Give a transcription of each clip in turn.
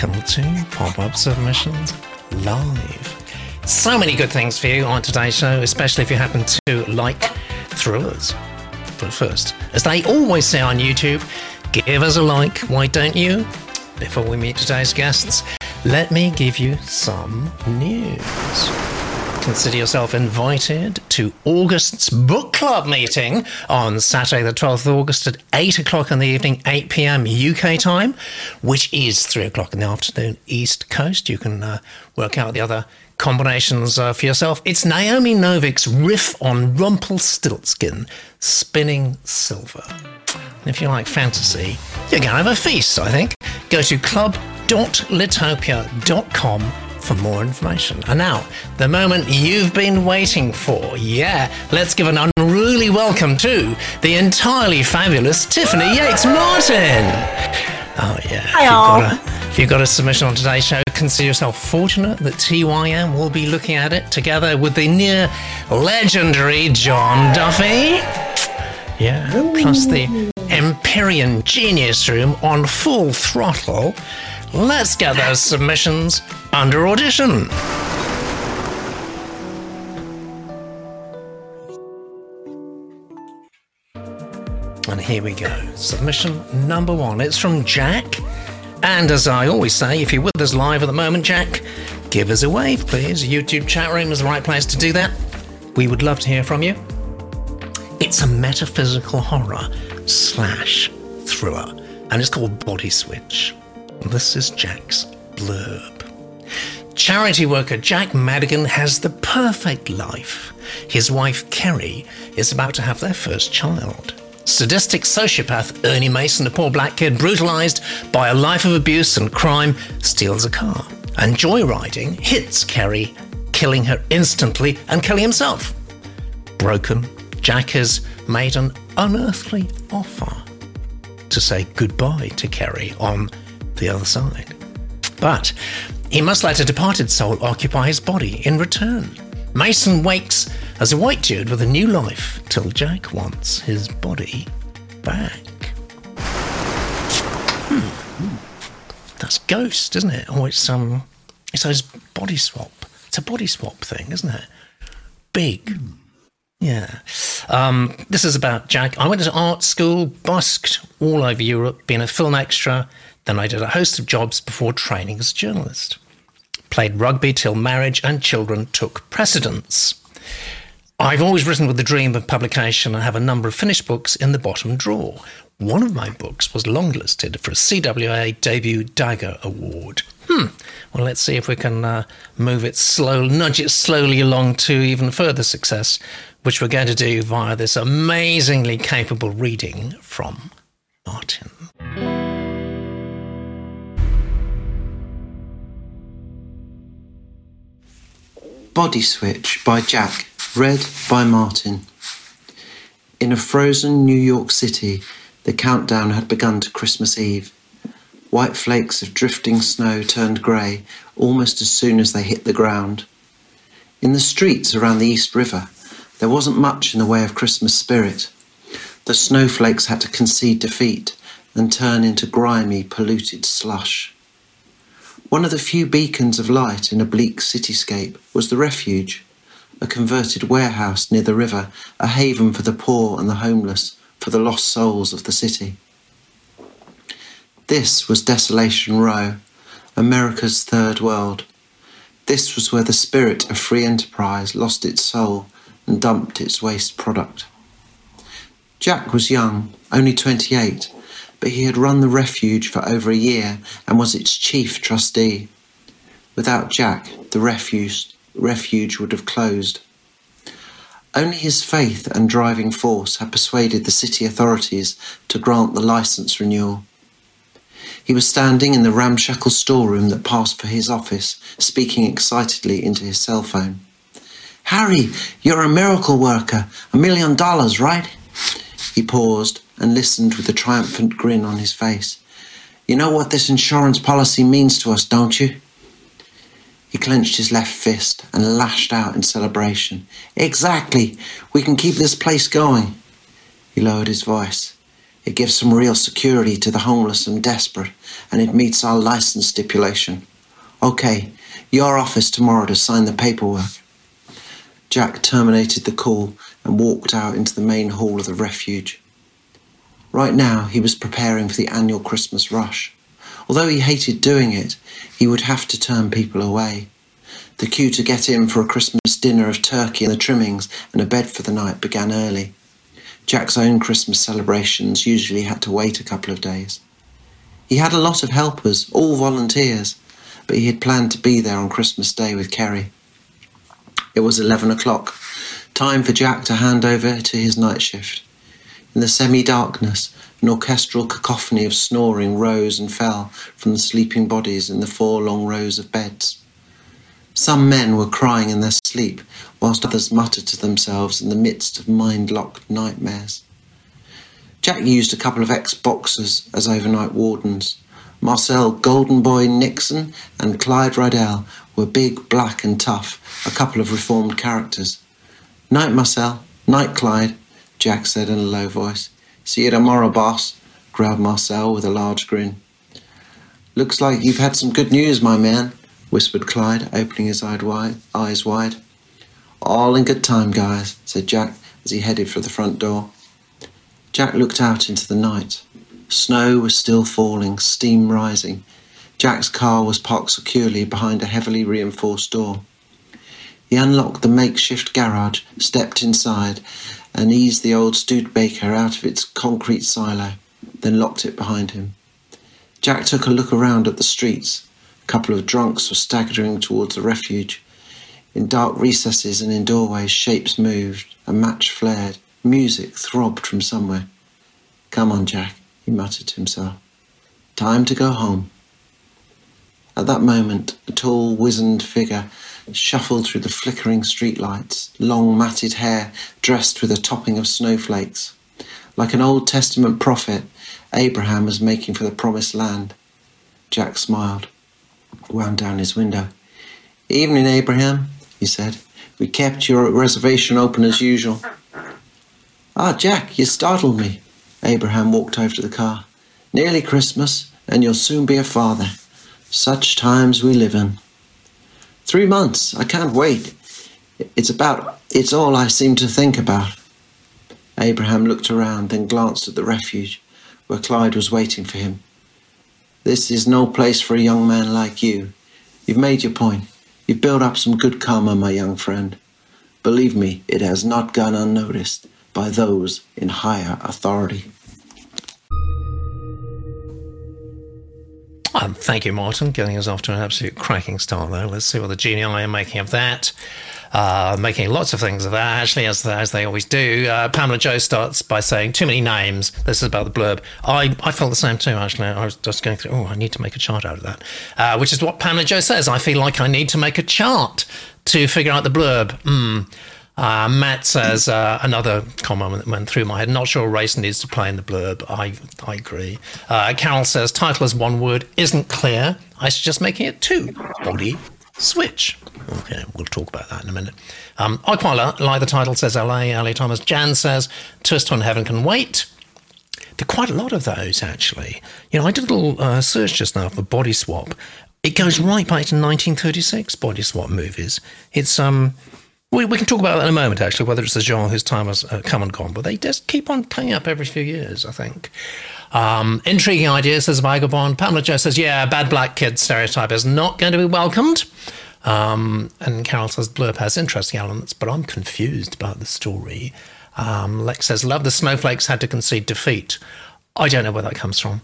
Welcome to Pop Up Submissions Live. So many good things for you on today's show, especially if you happen to like thrillers. But first, as they always say on YouTube, give us a like, why don't you? Before we meet today's guests, let me give you some news. Consider yourself invited to August's book club meeting on Saturday, the 12th of August at 8 o'clock in the evening, 8 pm UK time, which is 3 o'clock in the afternoon, East Coast. You can uh, work out the other combinations uh, for yourself. It's Naomi Novik's riff on Rumpelstiltskin, Spinning Silver. And if you like fantasy, you're going to have a feast, I think. Go to club.litopia.com for more information. And now, the moment you've been waiting for. Yeah, let's give an unruly welcome to the entirely fabulous Tiffany Yates Martin. Oh, yeah. Hi, all. got a- If you've got a submission on today's show, consider yourself fortunate that TYM will be looking at it together with the near legendary John Duffy. Yeah, plus the Empyrean Genius Room on full throttle. Let's get those submissions under audition. And here we go. Submission number one. It's from Jack. And as I always say, if you're with us live at the moment, Jack, give us a wave, please. YouTube chat room is the right place to do that. We would love to hear from you. It's a metaphysical horror slash thriller, and it's called Body Switch. This is Jack's blurb. Charity worker Jack Madigan has the perfect life. His wife Kerry is about to have their first child. Sadistic sociopath Ernie Mason, a poor black kid brutalized by a life of abuse and crime, steals a car and joyriding hits Kerry, killing her instantly and killing himself. Broken, Jack has made an unearthly offer to say goodbye to Kerry on the other side. But he must let a departed soul occupy his body in return. Mason wakes as a white dude with a new life till Jack wants his body back. Hmm. That's Ghost, isn't it? Oh, it's um, it's those body swap. It's a body swap thing, isn't it? Big. Yeah. Um, this is about Jack. I went to art school, busked all over Europe, being a film extra. Then I did a host of jobs before training as a journalist. Played rugby till marriage and children took precedence. I've always written with the dream of publication and have a number of finished books in the bottom drawer. One of my books was longlisted for a CWA Debut Dagger Award. Hmm. Well, let's see if we can uh, move it slow, nudge it slowly along to even further success, which we're going to do via this amazingly capable reading from Martin. Body Switch by Jack, read by Martin. In a frozen New York City, the countdown had begun to Christmas Eve. White flakes of drifting snow turned grey almost as soon as they hit the ground. In the streets around the East River, there wasn't much in the way of Christmas spirit. The snowflakes had to concede defeat and turn into grimy, polluted slush. One of the few beacons of light in a bleak cityscape was the refuge, a converted warehouse near the river, a haven for the poor and the homeless, for the lost souls of the city. This was Desolation Row, America's third world. This was where the spirit of free enterprise lost its soul and dumped its waste product. Jack was young, only 28, but he had run the refuge for over a year and was its chief trustee. Without Jack, the refuge, refuge would have closed. Only his faith and driving force had persuaded the city authorities to grant the license renewal. He was standing in the ramshackle storeroom that passed for his office, speaking excitedly into his cell phone. Harry, you're a miracle worker. A million dollars, right? He paused and listened with a triumphant grin on his face. You know what this insurance policy means to us, don't you? He clenched his left fist and lashed out in celebration. Exactly. We can keep this place going. He lowered his voice. It gives some real security to the homeless and desperate, and it meets our license stipulation. Okay, your office tomorrow to sign the paperwork. Jack terminated the call and walked out into the main hall of the refuge. Right now, he was preparing for the annual Christmas rush. Although he hated doing it, he would have to turn people away. The queue to get in for a Christmas dinner of turkey and the trimmings and a bed for the night began early. Jack's own Christmas celebrations usually had to wait a couple of days. He had a lot of helpers, all volunteers, but he had planned to be there on Christmas Day with Kerry. It was 11 o'clock, time for Jack to hand over to his night shift. In the semi darkness, an orchestral cacophony of snoring rose and fell from the sleeping bodies in the four long rows of beds. Some men were crying in their sleep, whilst others muttered to themselves in the midst of mind locked nightmares. Jack used a couple of ex boxers as overnight wardens. Marcel Golden Boy Nixon and Clyde Rydell were big, black, and tough, a couple of reformed characters. Night, Marcel. Night, Clyde, Jack said in a low voice. See you tomorrow, boss, growled Marcel with a large grin. Looks like you've had some good news, my man, whispered Clyde, opening his eyes wide. All in good time, guys, said Jack as he headed for the front door. Jack looked out into the night. Snow was still falling, steam rising. Jack's car was parked securely behind a heavily reinforced door. He unlocked the makeshift garage, stepped inside, and eased the old Studebaker out of its concrete silo, then locked it behind him. Jack took a look around at the streets. A couple of drunks were staggering towards the refuge. In dark recesses and in doorways, shapes moved, a match flared, music throbbed from somewhere. Come on, Jack, he muttered to himself. Time to go home. At that moment, a tall, wizened figure shuffled through the flickering streetlights, long matted hair dressed with a topping of snowflakes. Like an Old Testament prophet, Abraham was making for the promised land. Jack smiled, wound down his window. Evening, Abraham he said. We kept your reservation open as usual. Ah, Jack, you startled me. Abraham walked over to the car. Nearly Christmas, and you'll soon be a father. Such times we live in. Three months. I can't wait. It's about, it's all I seem to think about. Abraham looked around, then glanced at the refuge, where Clyde was waiting for him. This is no place for a young man like you. You've made your point. You've built up some good karma, my young friend. Believe me, it has not gone unnoticed by those in higher authority. Um, thank you, Martin, getting us off to an absolute cracking start there. Let's see what the genii are making of that uh, making lots of things of that, actually, as, as they always do. Uh, Pamela Joe starts by saying, Too many names. This is about the blurb. I, I felt the same too, actually. I was just going through, oh, I need to make a chart out of that, uh, which is what Pamela Joe says. I feel like I need to make a chart to figure out the blurb. Mm. Uh, Matt says uh, another comment that went through my head. Not sure race needs to play in the blurb. I I agree. Uh, Carol says title is one word isn't clear. I suggest making it two. Body switch. Okay, we'll talk about that in a minute. Um, I quite like the title, says LA. LA Thomas. Jan says, Twist on Heaven Can Wait. There are quite a lot of those, actually. You know, I did a little uh, search just now for Body Swap. It goes right back to 1936 Body Swap movies. It's, um, we, we can talk about that in a moment, actually, whether it's a genre whose time has uh, come and gone, but they just keep on coming up every few years, I think. Um, intriguing idea, says Vagabond. Pamela Joe says, yeah, bad black kid stereotype is not going to be welcomed. Um, and Carol says blurb has interesting elements, but I'm confused about the story. Um, Lex says, love the snowflakes had to concede defeat. I don't know where that comes from,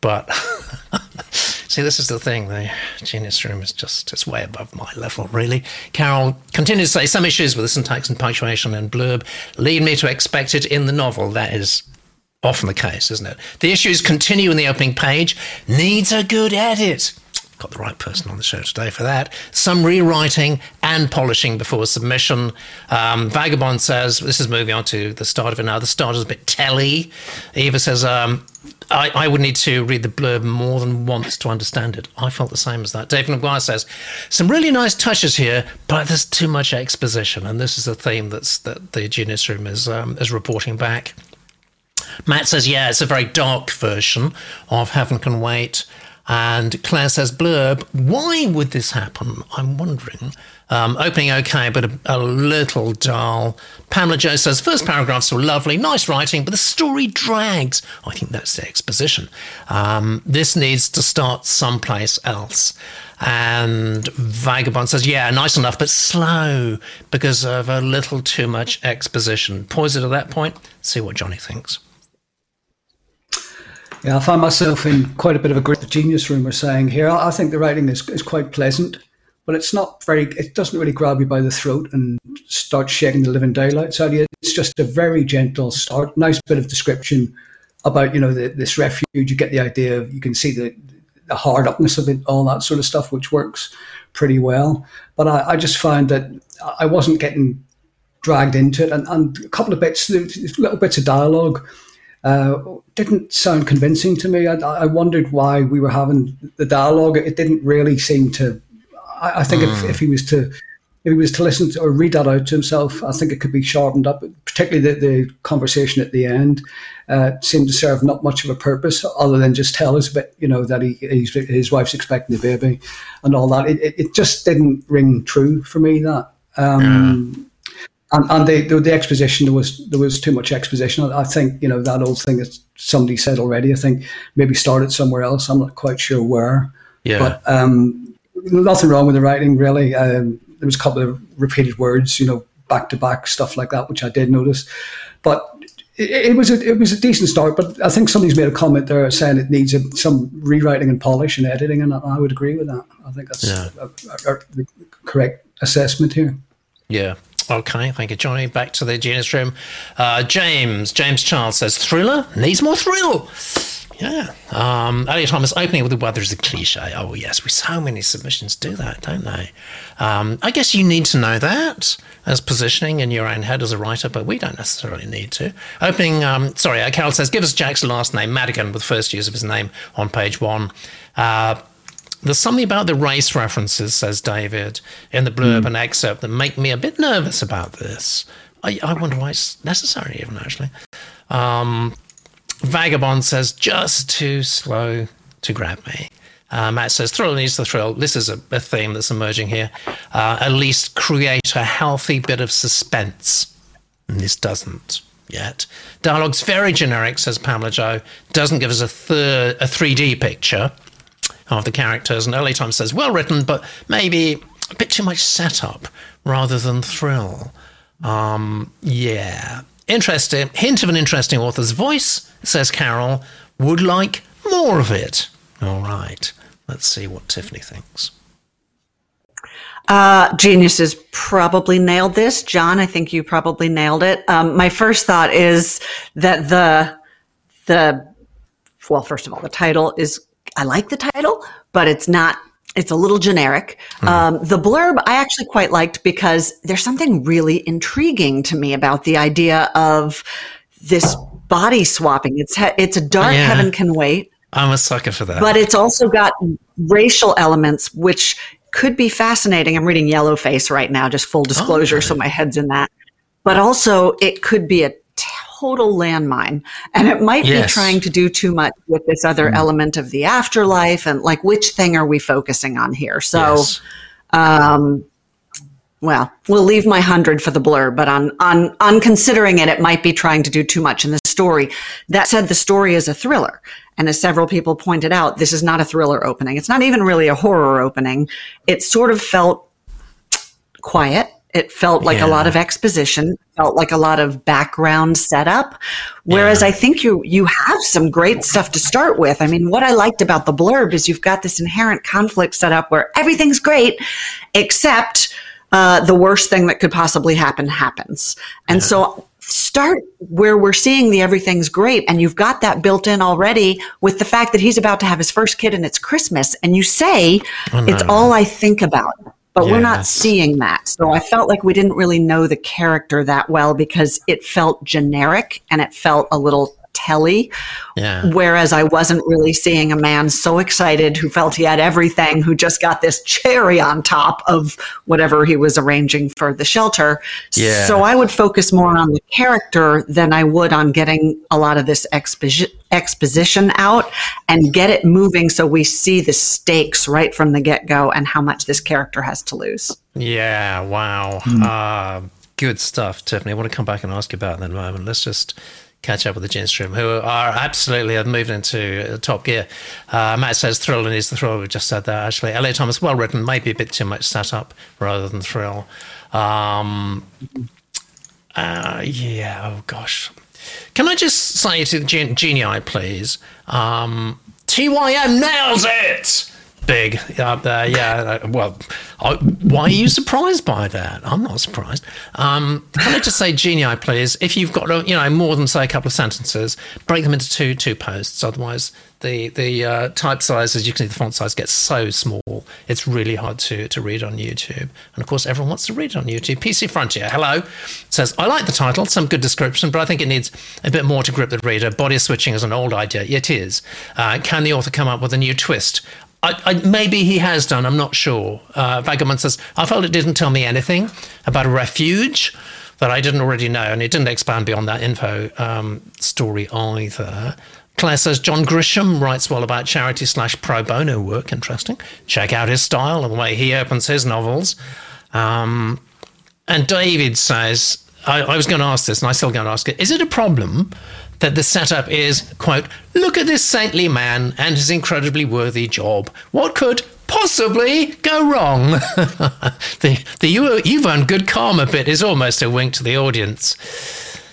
but see, this is the thing. The genius room is just, it's way above my level, really. Carol continues to say, some issues with the syntax and punctuation and blurb lead me to expect it in the novel. That is often the case, isn't it? The issues continue in the opening page, needs a good edit got the right person on the show today for that. Some rewriting and polishing before submission. Um, Vagabond says, this is moving on to the start of it now. The start is a bit telly. Eva says, um, I, I, would need to read the blurb more than once to understand it. I felt the same as that. David McGuire says, some really nice touches here, but there's too much exposition. And this is a theme that's, that the Genius Room is, um, is reporting back. Matt says, yeah, it's a very dark version of Heaven Can Wait. And Claire says, blurb, why would this happen? I'm wondering. Um, opening okay, but a, a, little dull. Pamela Joe says, first paragraphs were lovely, nice writing, but the story drags. I think that's the exposition. Um, this needs to start someplace else. And Vagabond says, yeah, nice enough, but slow because of a little too much exposition. Pause it at that point, see what Johnny thinks. Yeah, I find myself in quite a bit of a great genius room. We're saying here, I think the writing is, is quite pleasant but it's not very it doesn't really grab you by the throat and start shaking the living daylights out of you. It's just a very gentle start nice bit of description about you know the, this refuge. You get the idea of you can see the, the hard upness of it all that sort of stuff which works pretty well. But i, I just find that i wasn't getting dragged into it. And, and a couple of bits little bits of dialogue uh, didn't sound convincing to me. I, I, wondered why we were having the dialogue. It didn't really seem to I, I think mm. if, hmm. if he was to if he was to listen to or read that out to himself, I think it could be sharpened up. Particularly the, the conversation at the end uh, seemed to serve not much of a purpose other than just tell us, but you know that he his wife's expecting a baby and all that. It, it, it just didn't ring true for me. That. Um, yeah. And, and the, the, the exposition there was there was too much exposition. I think you know that old thing that somebody said already. I think maybe started somewhere else. I'm not quite sure where. Yeah. But um, nothing wrong with the writing really. Um, there was a couple of repeated words, you know, back to back stuff like that, which I did notice. But it, it, was a, it was a decent start. But I think somebody's made a comment there saying it needs a, some rewriting and polish and editing, and I, I would agree with that. I think that's yeah. a, a, the correct assessment here. Yeah. Okay, thank you, Johnny. Back to the genius room. Uh, James, James Charles says, thriller needs more thrill. Yeah. Um, Elliot Thomas opening with the weather is a cliche. Oh, yes. We so many submissions do that, don't they? Um, I guess you need to know that as positioning in your own head as a writer, but we don't necessarily need to. Opening, um, sorry, uh, Carol says, give us Jack's last name, Madigan, with first use of his name on page one. Uh, there's something about the race references, says David, in the blurb mm. and excerpt that make me a bit nervous about this. I, I wonder why it's necessary, even actually. Um, Vagabond says, just too slow to grab me. Uh, Matt says, thrill needs the thrill. This is a, a theme that's emerging here. Uh, at least create a healthy bit of suspense. And this doesn't yet. Dialogue's very generic, says Pamela Joe. Doesn't give us a, thir- a 3D picture of the characters. And LA Thomas says, well written, but maybe a bit too much setup rather than thrill. Um, yeah. Interesting. Hint of an interesting author's voice, says Carol. Would like more of it. All right. Let's see what Tiffany thinks. Uh, geniuses probably nailed this. John, I think you probably nailed it. Um, my first thought is that the, the, well, first of all, the title is, I like the title, but it's not it's a little generic. Mm. Um, the blurb I actually quite liked because there's something really intriguing to me about the idea of this body swapping. It's he- it's a dark yeah. heaven can wait. I'm a sucker for that. But it's also got racial elements, which could be fascinating. I'm reading Yellowface right now, just full disclosure, okay. so my head's in that. But also, it could be a total landmine. And it might yes. be trying to do too much with this other mm. element of the afterlife and like which thing are we focusing on here? So yes. um well, we'll leave my hundred for the blur, but on on on considering it, it might be trying to do too much in the story. That said, the story is a thriller. And as several people pointed out, this is not a thriller opening. It's not even really a horror opening. It sort of felt quiet it felt like yeah. a lot of exposition, felt like a lot of background setup. Whereas yeah. I think you you have some great stuff to start with. I mean, what I liked about the blurb is you've got this inherent conflict set up where everything's great, except uh, the worst thing that could possibly happen happens. And yeah. so start where we're seeing the everything's great and you've got that built in already with the fact that he's about to have his first kid and it's christmas and you say oh, no. it's all i think about but we're not seeing that. So I felt like we didn't really know the character that well because it felt generic and it felt a little telly. Yeah. Whereas I wasn't really seeing a man so excited who felt he had everything, who just got this cherry on top of whatever he was arranging for the shelter. Yeah. So I would focus more on the character than I would on getting a lot of this exposition exposition out and get it moving so we see the stakes right from the get-go and how much this character has to lose. Yeah, wow. Uh, good stuff, Tiffany. I want to come back and ask you about that in a moment. Let's just catch up with the gents room, who are absolutely have moved into top gear. Uh, Matt says thrill and is the thrill. We've just said that actually. LA Thomas, well written, maybe a bit too much setup rather than thrill. Um, uh, yeah, oh gosh. Can I just say to the gen- genii, please? Um, TYM nails it! Big up there, yeah. Well, I, why are you surprised by that? I'm not surprised. Um, can I just say, genii, please? If you've got, uh, you know, more than say a couple of sentences, break them into two two posts. Otherwise, the the uh, type size, as you can see, the font size gets so small. It's really hard to to read on YouTube. And of course, everyone wants to read it on YouTube. PC Frontier, hello, says I like the title, some good description, but I think it needs a bit more to grip the reader. Body switching is an old idea. It is. Uh, can the author come up with a new twist? I, I, maybe he has done. I'm not sure. Uh, says I felt it didn't tell me anything about a refuge that I didn't already know, and it didn't expand beyond that info um, story either. Claire says John Grisham writes well about charity slash pro bono work. Interesting. Check out his style and the way he opens his novels. Um, and David says, I, I was going to ask this, and I still going to ask it. Is it a problem that the setup is quote? Look at this saintly man and his incredibly worthy job. What could possibly go wrong? the the you, you've earned good karma bit is almost a wink to the audience.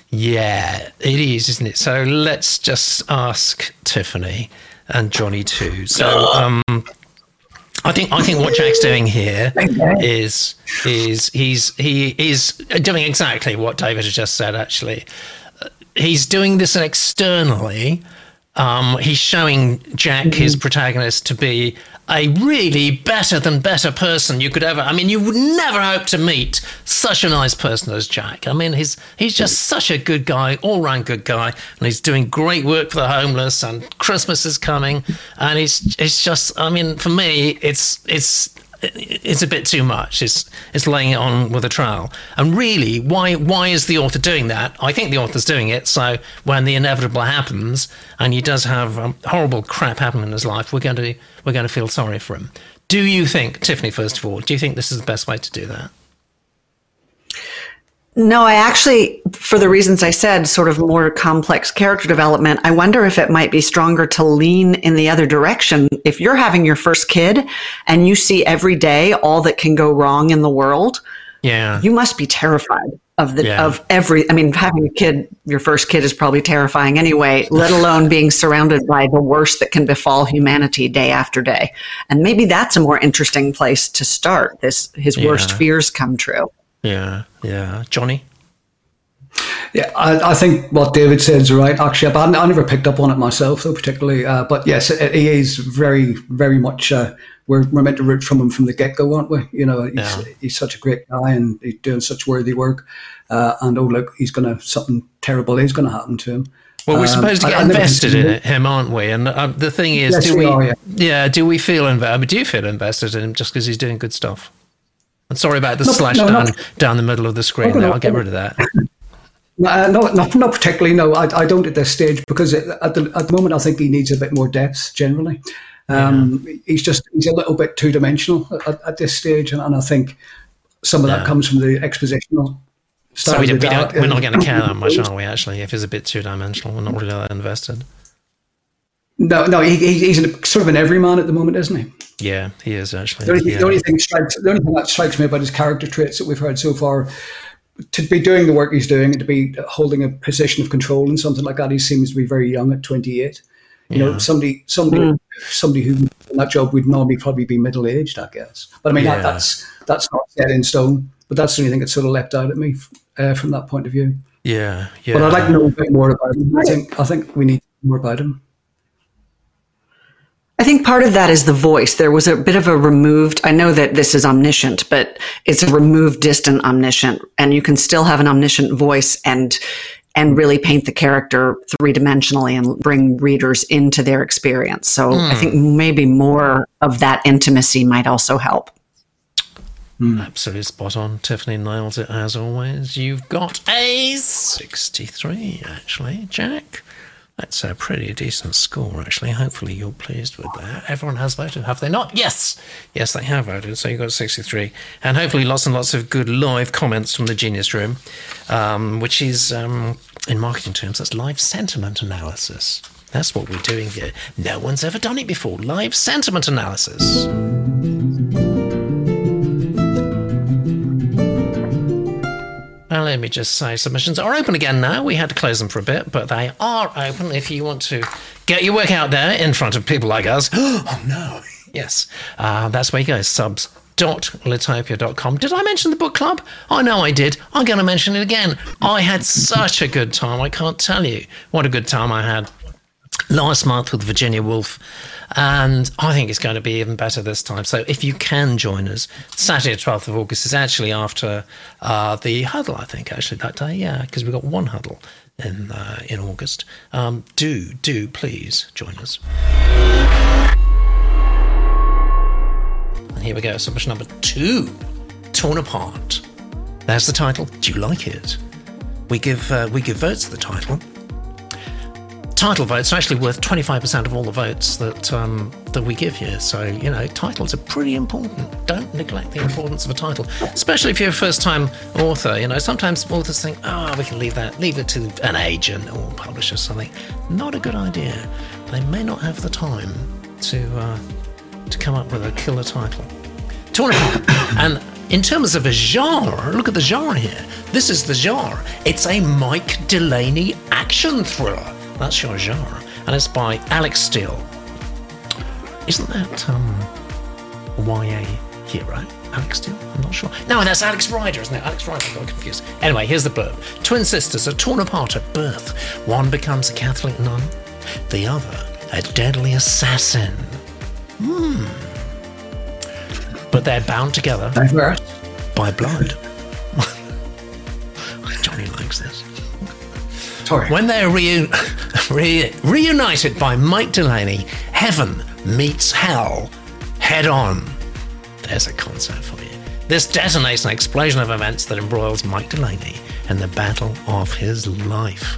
Yeah, it is, isn't it? So let's just ask Tiffany and Johnny too. So, um, I think I think what Jack's doing here is is he's he is doing exactly what David has just said. Actually, he's doing this externally. Um, he's showing Jack, his protagonist, to be a really better than better person you could ever. I mean, you would never hope to meet such a nice person as Jack. I mean, he's he's just such a good guy, all round good guy, and he's doing great work for the homeless. And Christmas is coming, and he's it's just. I mean, for me, it's it's it's a bit too much. It's it's laying it on with a trowel. And really, why why is the author doing that? I think the author's doing it so when the inevitable happens, and he does have um, horrible crap happen in his life, we're going to we're going to feel sorry for him. Do you think, Tiffany? First of all, do you think this is the best way to do that? No, I actually, for the reasons I said, sort of more complex character development, I wonder if it might be stronger to lean in the other direction. If you're having your first kid and you see every day all that can go wrong in the world, Yeah, you must be terrified of the Yeah. of every I mean having a kid your first kid is probably terrifying anyway let alone being surrounded by the worst that can befall humanity day after day and maybe that's a more interesting place to start this his worst fears come true yeah, yeah. Johnny. Yeah, I, I think what David said is right. Actually, I, I never picked up on it myself, though, particularly. Uh, but yes, he is very, very much. Uh, we're, we're meant to root from him from the get go, aren't we? You know, he's, Yeah. he's such a great guy and he's doing such worthy work. Uh, and oh, look, he's going to, something terrible is going to happen to him. Well, we're Um, supposed to get I invested in it, him, aren't we? And uh, the thing is, Yes, do we we? are, yeah. yeah, do we feel invested? I mean, Do you feel invested in him just because he's doing good stuff? I'm sorry about the No, slash no, down no. down the middle of the screen. No, I'll get rid of that. Uh, no, not, not particularly. No, I, I don't at this stage because at the at the moment I think he needs a bit more depth. Generally, um, he's just he's a little bit two dimensional at, at this stage, and, and I think some of Yeah. that comes from the expositional. So we, we don't, we're not going to care that much, are we? Actually, if he's a bit two dimensional, we're not really that invested. No, no, he, he- he's in a, sort of an everyman at the moment, isn't he? Yeah, he is actually. The only, yeah. the only thing strikes the only thing that strikes me about his character traits that we've heard so far, to be doing the work he's doing and to be holding a position of control and something like that, he seems to be very young at twenty eight. You know, Yeah. somebody, somebody, somebody who in that job would normally probably be middle aged, I guess. But I mean, Yeah. that, that's that's not set in stone. But that's the only thing that sort of leapt out at me uh, from that point of view. yeah, yeah. But I'd like to know a bit more about him. I think I think we need more about him. I think part of that is the voice. There was a bit of a removed, I know that this is omniscient, but it's a removed, distant omniscient. And you can still have an omniscient voice and and really paint the character three dimensionally and bring readers into their experience. So mm. I think maybe more of that intimacy might also help. Mm. Absolutely spot on. Tiffany nails it as always. You've got a 63, actually, Jack. That's a pretty decent score, actually. Hopefully, you're pleased with that. Everyone has voted, have they not? Yes, yes, they have voted. So you got 63, and hopefully, lots and lots of good live comments from the Genius Room, um, which is, um, in marketing terms, that's live sentiment analysis. That's what we're doing here. No one's ever done it before. Live sentiment analysis. Well, let me just say submissions are open again now. We had to close them for a bit, but they are open if you want to get your work out there in front of people like us. oh, no. Yes, uh, that's where you go. Subs litopia.com. Did I mention the book club? I know I did. I'm going to mention it again. I had such a good time. I can't tell you what a good time I had last month with Virginia Woolf. And I think it's going to be even better this time. So if you can join us, Saturday, 12th of August is actually after uh, the huddle, I think, actually, that day. Yeah, because we've got one huddle in, uh, in August. Um, do, do please join us. And here we go, submission number two Torn Apart. There's the title. Do you like it? We give, uh, we give votes to the title title votes are actually worth 25% of all the votes that um, that we give here. So, you know, titles are pretty important. Don't neglect the importance of a title, especially if you're a first time author. You know, sometimes authors think, oh, we can leave that, leave it to an agent or publisher or something. Not a good idea. They may not have the time to, uh, to come up with a killer title. And in terms of a genre, look at the genre here. This is the genre. It's a Mike Delaney action thriller. That's your genre. And it's by Alex Steel. Isn't that um, YA hero? Alex Steel? I'm not sure. No, that's Alex Rider, isn't it? Alex Rider, I got confused. Anyway, here's the blurb. Twin sisters are torn apart at birth. One becomes a Catholic nun, the other a deadly assassin. Hmm. But they're bound together by blood. Johnny likes this. When they're re- re- reunited by Mike Delaney, heaven meets hell head on. There's a concept for you. This detonates an explosion of events that embroils Mike Delaney in the battle of his life.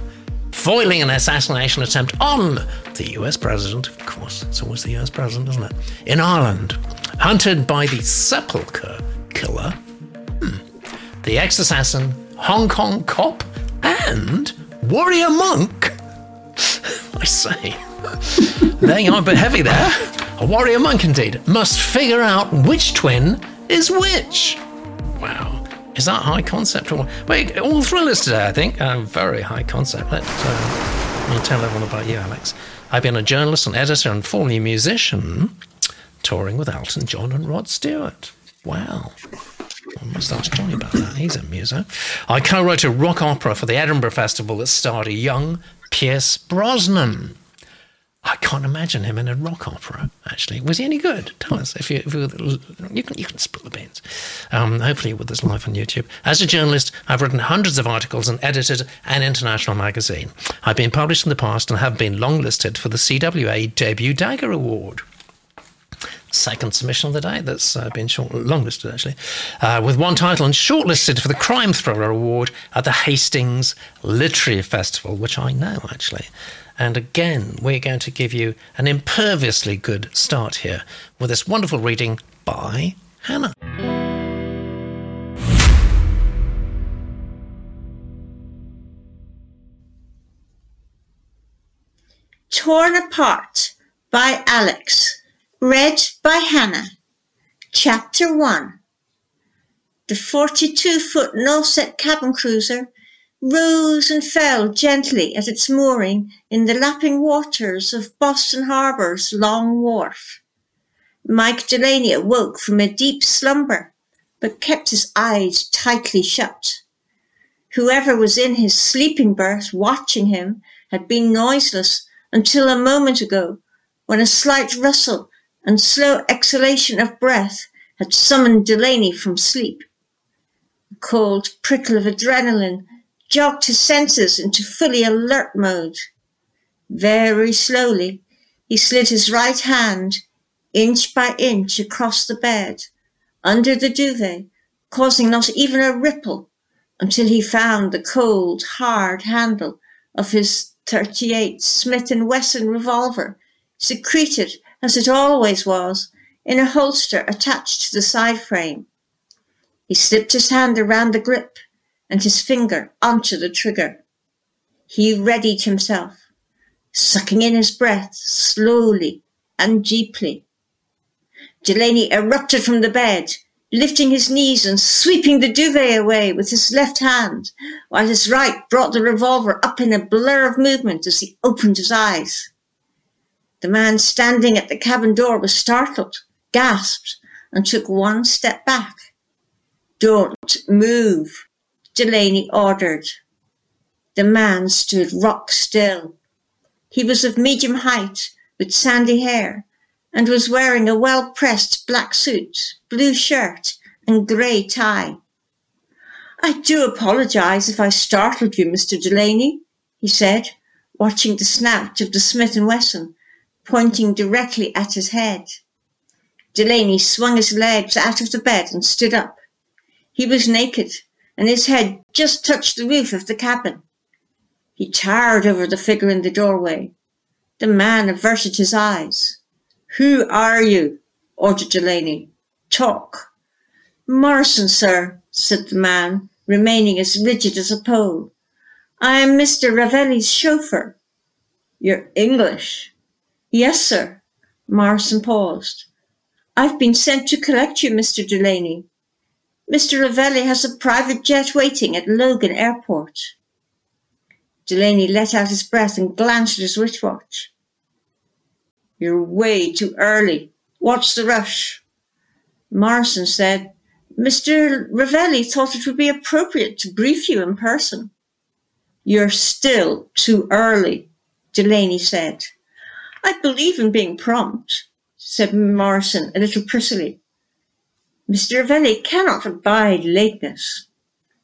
Foiling an assassination attempt on the US president, of course, it's always the US president, isn't it? In Ireland, hunted by the sepulchre killer, hmm, the ex assassin, Hong Kong cop, and warrior monk. I say. Laying on a bit heavy there. A warrior monk indeed must figure out which twin is which. Wow. Is that high concept? Or, wait, all thrillers today, I think. Uh, very high concept. Let uh, me tell everyone about you, Alex. I've been a journalist, and editor, and formerly musician, touring with Elton John and Rod Stewart. Wow. I must ask Johnny about that. He's a muso. I co wrote a rock opera for the Edinburgh Festival that starred a young Pierce Brosnan. I can't imagine him in a rock opera. Actually, was he any good? Tell us if you if you, you can you can spill the beans. Um, hopefully, with this live on YouTube. As a journalist, I've written hundreds of articles and edited an international magazine. I've been published in the past and have been longlisted for the CWA Debut Dagger Award second submission of the day that's uh, been short, longlisted actually, uh, with one title and shortlisted for the Crime Thriller Award at the Hastings Literary Festival, which I know actually. And again, we're going to give you an imperviously good start here with this wonderful reading by Hannah. Torn Apart by Alex Read by Hannah. Chapter 1 The 42 foot null-set cabin cruiser rose and fell gently at its mooring in the lapping waters of Boston Harbor's Long Wharf. Mike Delaney awoke from a deep slumber, but kept his eyes tightly shut. Whoever was in his sleeping berth watching him had been noiseless until a moment ago, when a slight rustle and slow exhalation of breath had summoned Delaney from sleep. A cold prickle of adrenaline jogged his senses into fully alert mode. Very slowly, he slid his right hand inch by inch across the bed, under the duvet, causing not even a ripple until he found the cold, hard handle of his 38 Smith & Wesson revolver, secreted, as it always was, in a holster attached to the side frame. He slipped his hand around the grip and his finger onto the trigger. He readied himself, sucking in his breath slowly and deeply. Delaney erupted from the bed, lifting his knees and sweeping the duvet away with his left hand, while his right brought the revolver up in a blur of movement as he opened his eyes. The man standing at the cabin door was startled, gasped, and took one step back. Don't move, Delaney ordered. The man stood rock still. He was of medium height, with sandy hair, and was wearing a well pressed black suit, blue shirt, and grey tie. I do apologize if I startled you, Mr. Delaney, he said, watching the snout of the Smith & Wesson, pointing directly at his head. Delaney swung his legs out of the bed and stood up. He was naked, and his head just touched the roof of the cabin. He towered over the figure in the doorway. The man averted his eyes. Who are you? ordered Delaney. Talk. Morrison, sir, said the man, remaining as rigid as a pole. I am Mr. Ravelli's chauffeur. You're English? Yes, sir. Morrison paused. I've been sent to collect you, Mr. Delaney. Mr. Ravelli has a private jet waiting at Logan Airport. Delaney let out his breath and glanced at his wristwatch. You're way too early. What's the rush? Morrison said, Mr. Ravelli thought it would be appropriate to brief you in person. You're still too early, Delaney said. I believe in being prompt, said Morrison a little prissily. Mr. Ravelli cannot abide lateness.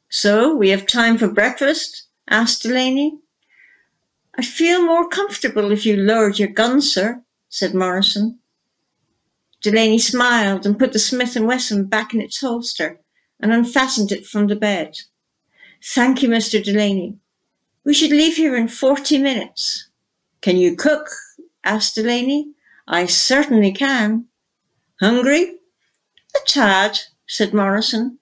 So we have time for breakfast? asked Delaney. I feel more comfortable if you lowered your gun, sir, said Morrison. Delaney smiled and put the Smith & Wesson back in its holster and unfastened it from the bed. Thank you, Mr. Delaney. We should leave here in forty minutes. Can you cook? Asked Delaney. I certainly can. Hungry? A tad, said Morrison.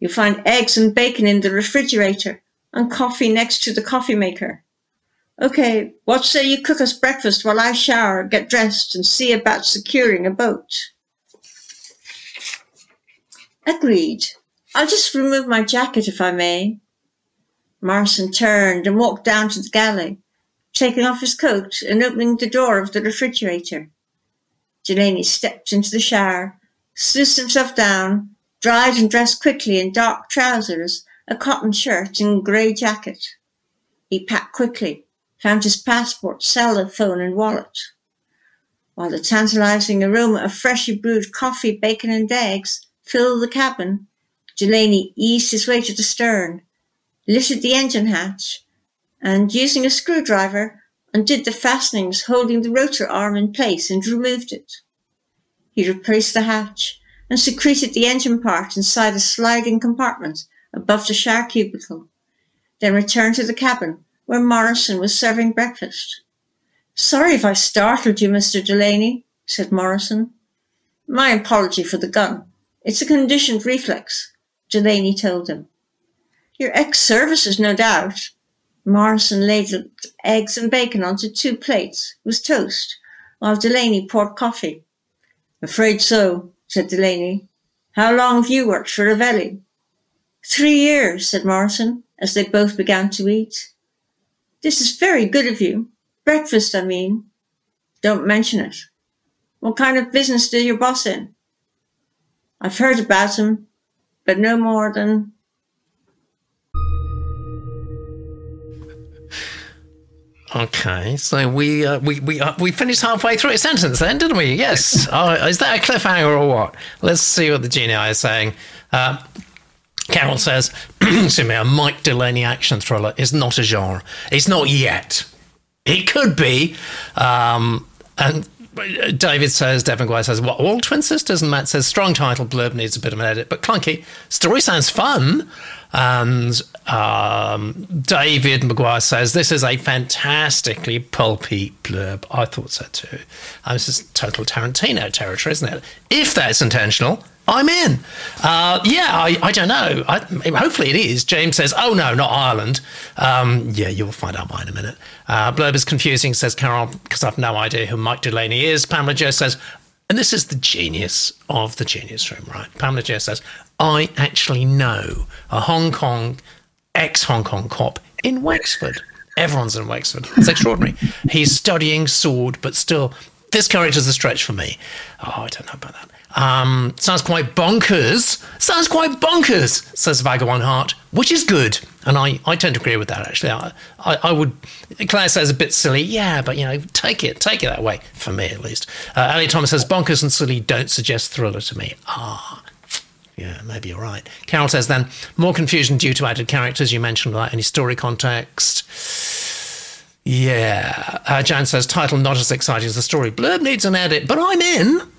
You'll find eggs and bacon in the refrigerator and coffee next to the coffee maker. Okay, what say you cook us breakfast while I shower, get dressed, and see about securing a boat? Agreed. I'll just remove my jacket if I may. Morrison turned and walked down to the galley, taking off his coat and opening the door of the refrigerator. Delaney stepped into the shower sluiced himself down, dried and dressed quickly in dark trousers, a cotton shirt, and grey jacket. He packed quickly, found his passport, cellular phone, and wallet. While the tantalizing aroma of freshly brewed coffee, bacon, and eggs filled the cabin, Delaney eased his way to the stern, lifted the engine hatch, and, using a screwdriver, undid the fastenings holding the rotor arm in place and removed it. He replaced the hatch and secreted the engine part inside a sliding compartment above the shower cubicle, then returned to the cabin where Morrison was serving breakfast. Sorry if I startled you, Mr. Delaney, said Morrison. My apology for the gun. It's a conditioned reflex, Delaney told him. Your ex-services, no doubt. Morrison ladled eggs and bacon onto two plates with toast, while Delaney poured coffee. Afraid so, said Delaney. How long have you worked for Ravelli? Three years, said Morrison, as they both began to eat. This is very good of you. Breakfast, I mean. Don't mention it. What kind of business do your boss in? I've heard about him, but no more than Okay, so we uh, we we uh, we finished halfway through a sentence then, didn't we? Yes. oh, is that a cliffhanger or what? Let's see what the genie is saying. Uh, Carol says, excuse me, a Mike Delaney action thriller is not a genre. It's not yet. It could be. Um, and David says, Devon Guy says, what, all twin sisters? And Matt says, strong title, blurb needs a bit of an edit, but clunky. Story sounds fun. And um, David McGuire says, this is a fantastically pulpy blurb. I thought so too. Um, this is total Tarantino territory, isn't it? If that's intentional, I'm in. Uh, yeah, I, I don't know. I, hopefully it is. James says, oh no, not Ireland. Um, yeah, you'll find out why in a minute. Uh, Blurb is confusing, says Carol, because I've no idea who Mike Delaney is. Pamela Joe says, and this is the genius of the genius room, right? Pamela Joe says, I actually know a Hong Kong, ex Hong Kong cop in Wexford. Everyone's in Wexford. It's extraordinary. He's studying sword, but still, this character's a stretch for me. Oh, I don't know about that. Um, sounds quite bonkers. Sounds quite bonkers, says Vagabond Heart, which is good. And I, I tend to agree with that, actually. I, I, I, would, Claire says a bit silly, yeah, but, you know, take it, take it that way, for me at least. Uh, LA Thomas says, bonkers and silly don't suggest thriller to me. Ah, yeah, maybe you're right. Carol says then, more confusion due to added characters you mentioned without any story context. Yeah. Uh, Jan says, title not as exciting as the story. Blurb needs an edit, but I'm in.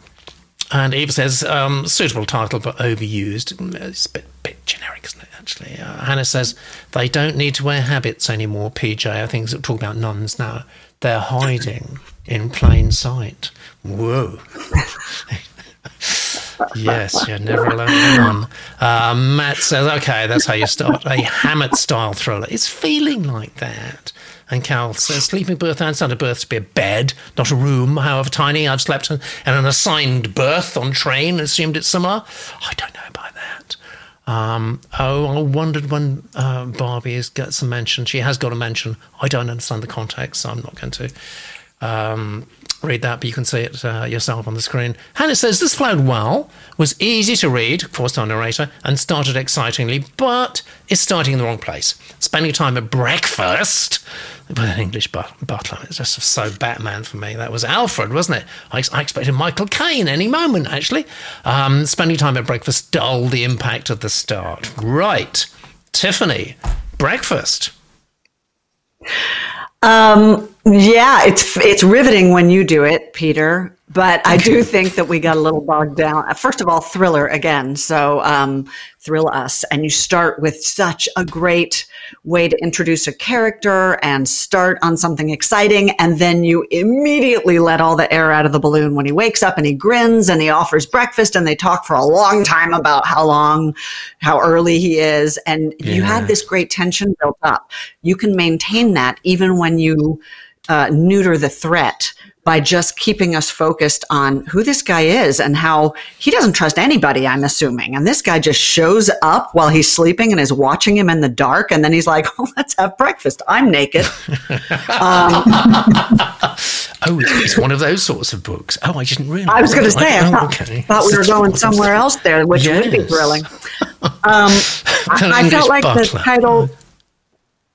And Eva says, um, suitable title but overused. It's a bit, bit generic, isn't it, actually? Uh, Hannah says, they don't need to wear habits anymore, PJ. I think it's talking about nuns now. They're hiding in plain sight. Whoa. yes, you're never alone. Uh, Matt says, okay, that's how you start a Hammett style thriller. It's feeling like that. And Cal says, sleeping berth outside a berth to be a bed, not a room, however tiny. I've slept in an assigned berth on train and assumed it's similar. I don't know about that. Um, oh, I wondered when uh, Barbie got some mention. She has got a mention. I don't understand the context, so I'm not going to. Um, read that, but you can see it uh, yourself on the screen. Hannah says this flowed well, was easy to read, four-star narrator, and started excitingly, but is starting in the wrong place. Spending time at breakfast with an English butler. It's just so Batman for me. That was Alfred, wasn't it? I, I expected Michael Caine any moment, actually. Um, spending time at breakfast dulled the impact of the start. Right. Tiffany, breakfast. Um, yeah, it's it's riveting when you do it, Peter. But I do think that we got a little bogged down. First of all, thriller again. So um, thrill us, and you start with such a great way to introduce a character and start on something exciting, and then you immediately let all the air out of the balloon when he wakes up and he grins and he offers breakfast, and they talk for a long time about how long, how early he is, and yeah. you had this great tension built up. You can maintain that even when you uh, neuter the threat by just keeping us focused on who this guy is and how he doesn't trust anybody, I'm assuming. And this guy just shows up while he's sleeping and is watching him in the dark. And then he's like, oh, let's have breakfast. I'm naked. um, oh, it's one of those sorts of books. Oh, I didn't realize. I was going to say, I thought, okay. thought we were going somewhere else there, which yes. would be thrilling. Um, I, I felt like butler. the title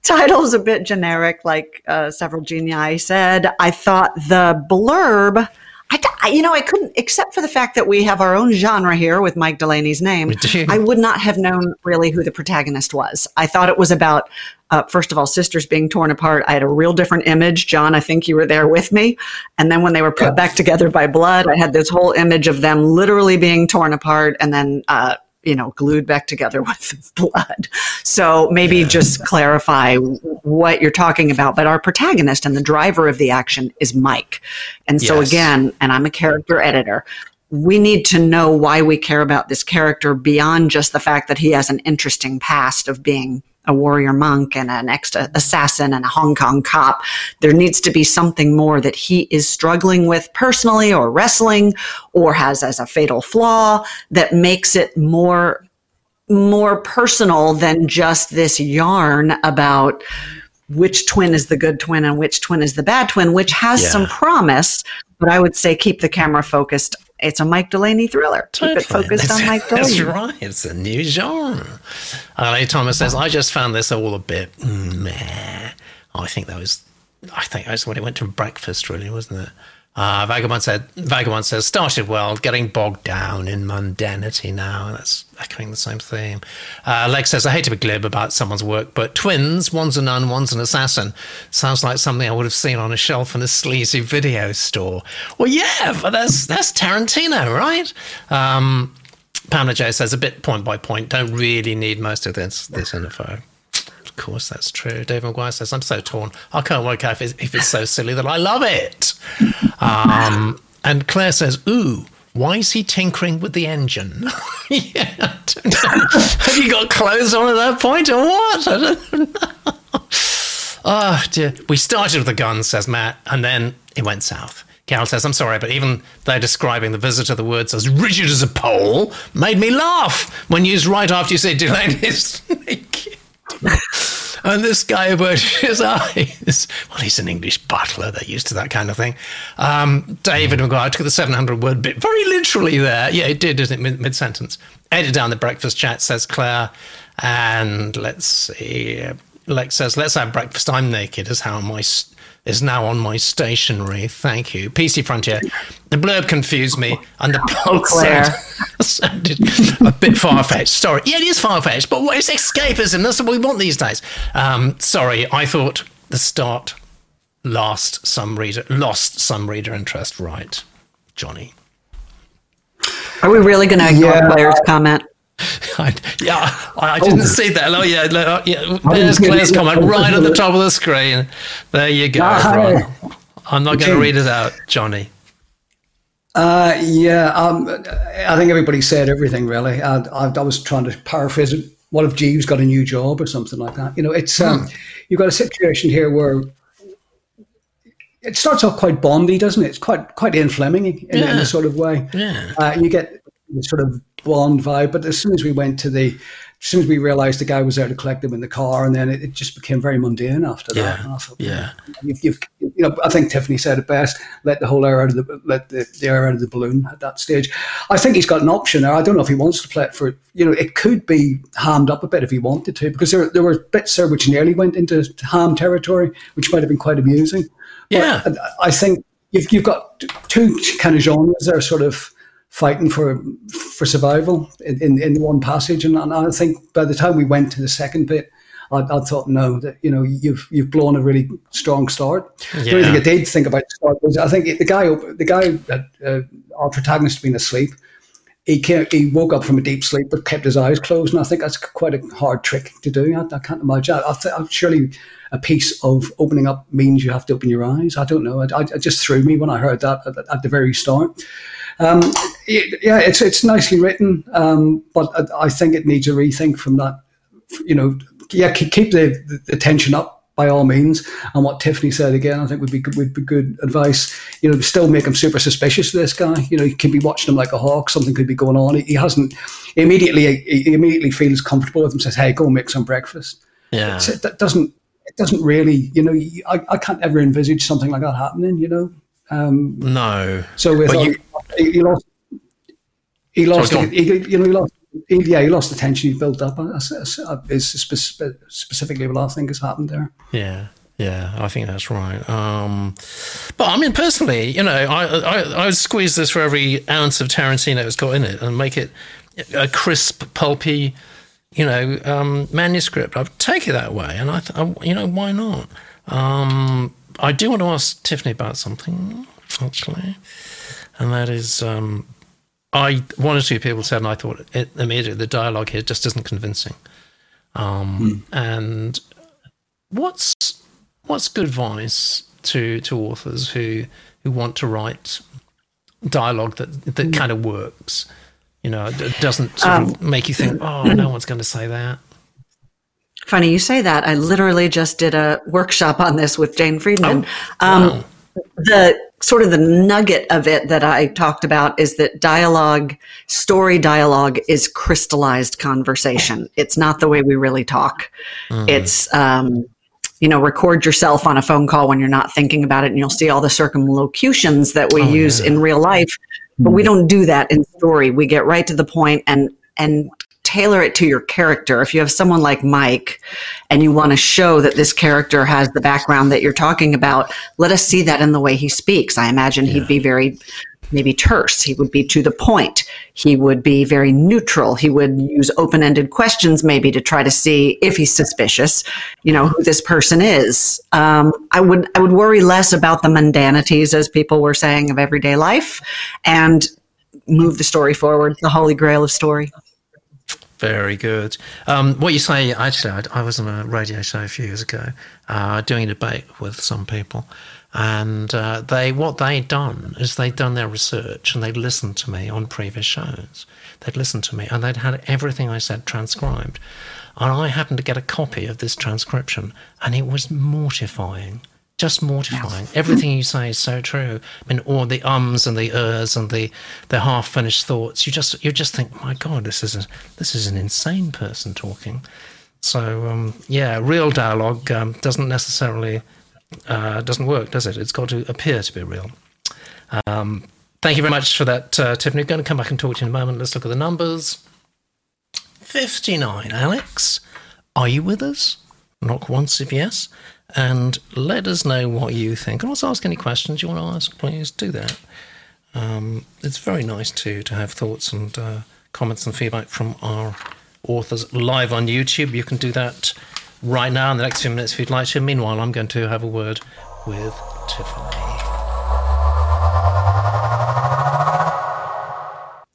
title's a bit generic, like uh, several genii said. I thought the blurb. I, you know, I couldn't, except for the fact that we have our own genre here with Mike Delaney's name. I would not have known really who the protagonist was. I thought it was about, uh, first of all, sisters being torn apart. I had a real different image. John, I think you were there with me. And then when they were put yeah. back together by blood, I had this whole image of them literally being torn apart and then uh, you know, glued back together with blood. So maybe just clarify what you're talking about. But our protagonist and the driver of the action is Mike. And so yes. again, and I'm a character editor, we need to know why we care about this character beyond just the fact that he has an interesting past of being a warrior monk and an ex assassin and a Hong Kong cop. There needs to be something more that he is struggling with personally or wrestling or has as a fatal flaw that makes it more more personal than just this yarn about which twin is the good twin and which twin is the bad twin, which has yeah. some promise, but I would say keep the camera focused it's a Mike Delaney thriller. Totally. Keep it focused that's, on Mike Delaney. That's right. It's a new genre. Uh, Thomas says, I just found this all a bit meh. I think that was, I think that's when it went to breakfast, really, wasn't it? Uh, Vagabond said, Vagabond says, started well, getting bogged down in mundanity now. That's echoing the same theme. Uh, Leg says, I hate to be glib about someone's work, but twins, one's a nun, one's an assassin, sounds like something I would have seen on a shelf in a sleazy video store. Well, yeah, but that's that's Tarantino, right? Um, Pamela J says, a bit point by point, don't really need most of this this info course, that's true. David McGuire says, I'm so torn. I can't work out if it's, if it's so silly that I love it. Um, and Claire says, Ooh, why is he tinkering with the engine? yeah, Have you got clothes on at that point or what? I don't know. oh, dear. We started with the guns, says Matt, and then it went south. Carol says, I'm sorry, but even though describing the visitor the words as rigid as a pole made me laugh when used right after you said Delaney's naked. and this guy averted his eyes. Well, he's an English butler. They're used to that kind of thing. Um, David McGuire took the 700 word bit very literally there. Yeah, it did, didn't it? Mid sentence. Edit down the breakfast chat, says Claire. And let's see. Lex says, let's have breakfast. I'm naked, is how my is now on my stationery. Thank you. PC Frontier. The blurb confused me, and the plot sounded a bit far fetched. Sorry. Yeah, it is far fetched, but it's escapism. That's what we want these days. Um, sorry, I thought the start lost some reader lost some reader interest. Right, Johnny. Are we really going to ignore yeah. Claire's comment? I, yeah, I, didn't oh. see that. Oh, yeah, oh, yeah. There's Claire's comment right at the top of the screen. There you go. Right. I'm not going to read it out, Johnny. Uh, yeah, um, I think everybody said everything really. I, I, I, was trying to paraphrase it. What if Jeeves got a new job or something like that? You know, it's um, hmm. you've got a situation here where it starts off quite Bondy, doesn't it? It's quite quite Ian in, yeah. in a sort of way. Yeah, uh, you get the sort of blonde vibe. But as soon as we went to the, as soon as we realised the guy was there to collect them in the car, and then it, it just became very mundane after yeah. that. Thought, yeah, you've, you've, you know, I think Tiffany said it best. Let the whole air out of the let the, the air out of the balloon at that stage. I think he's got an option there. I don't know if he wants to play it for. You know, it could be hammed up a bit if he wanted to, because there there were bits there which nearly went into ham territory, which might have been quite amusing. Yeah, but I think you've you've got two kind of genres there, sort of fighting for for survival in, in, in one passage. And, and, I think by the time we went to the second bit, I, I, thought, no, that you know, you've you've blown a really strong start. Yeah. The only thing I did think about the start was I think the guy the guy that uh, our protagonist had been asleep. He, came, he woke up from a deep sleep but kept his eyes closed, and I think that's quite a hard trick to do. I, I can't imagine. I, I, surely a piece of opening up means you have to open your eyes. I don't know. It, just threw me when I heard that at, at the very start. Um, yeah, it's it's nicely written, um, but I think it needs a rethink from that. You know, yeah, keep the, the tension up by all means. And what Tiffany said again, I think would be good, would be good advice. You know, still make him super suspicious of this guy. You know, you can be watching him like a hawk. Something could be going on. He, he hasn't he immediately. He immediately feels comfortable with him. Says, "Hey, go make some breakfast." Yeah, so that doesn't. It doesn't really. You know, I, I can't ever envisage something like that happening. You know. Um, no. So with you, he lost. He lost. Sorry, he, you know, he lost. He, yeah, he lost the tension he built up. Is specifically what I think has happened there. Yeah. Yeah, I think that's right. Um, but I mean, personally, you know, I, I I would squeeze this for every ounce of Tarantino it's got in it and make it a crisp, pulpy, you know, um, manuscript. I'd take it that way, and I, th- I you know, why not? Um, I do want to ask Tiffany about something actually and that is um, I one or two people said, and I thought it, immediately the dialogue here just isn't convincing. Um, hmm. And what's what's good advice to to authors who who want to write dialogue that that kind of works? You know, it doesn't sort um, of make you think, oh, no one's going to say that. Funny you say that. I literally just did a workshop on this with Jane Friedman. Oh, um, wow. The sort of the nugget of it that I talked about is that dialogue, story dialogue is crystallized conversation. It's not the way we really talk. Mm. It's, um, you know, record yourself on a phone call when you're not thinking about it and you'll see all the circumlocutions that we oh, use yeah. in real life. But we mm. don't do that in story. We get right to the point and, and tailor it to your character. If you have someone like Mike and you want to show that this character has the background that you're talking about, let us see that in the way he speaks. I imagine yeah. he'd be very maybe terse. He would be to the point. He would be very neutral. He would use open ended questions, maybe to try to see if he's suspicious, you know, who this person is. Um, I would, I would worry less about the mundanities, as people were saying, of everyday life and move the story forward, the holy grail of story. Very good. Um, what you say, actually, I, I, was on a radio show a few years ago uh, doing a debate with some people and uh, they what they'd done is they'd done their research and they'd listened to me on previous shows. They'd listened to me and they'd had everything I said transcribed. And I happened to get a copy of this transcription and it was mortifying. Just mortifying. Everything you say is so true. I mean, all the ums and the ers and the, the half finished thoughts. You just you just think, my God, this is a, this is an insane person talking. So um, yeah, real dialogue um, doesn't necessarily uh, doesn't work, does it? It's got to appear to be real. Um, thank you very much for that, uh, Tiffany. Going to come back and talk to you in a moment. Let's look at the numbers. 59, Alex. Are you with us? Knock once if yes. And let us know what you think. And also ask any questions you want to ask, please do that. Um, it's very nice to, to have thoughts and uh, comments and feedback from our authors live on YouTube. You can do that right now in the next few minutes if you'd like to. Meanwhile, I'm going to have a word with Tiffany.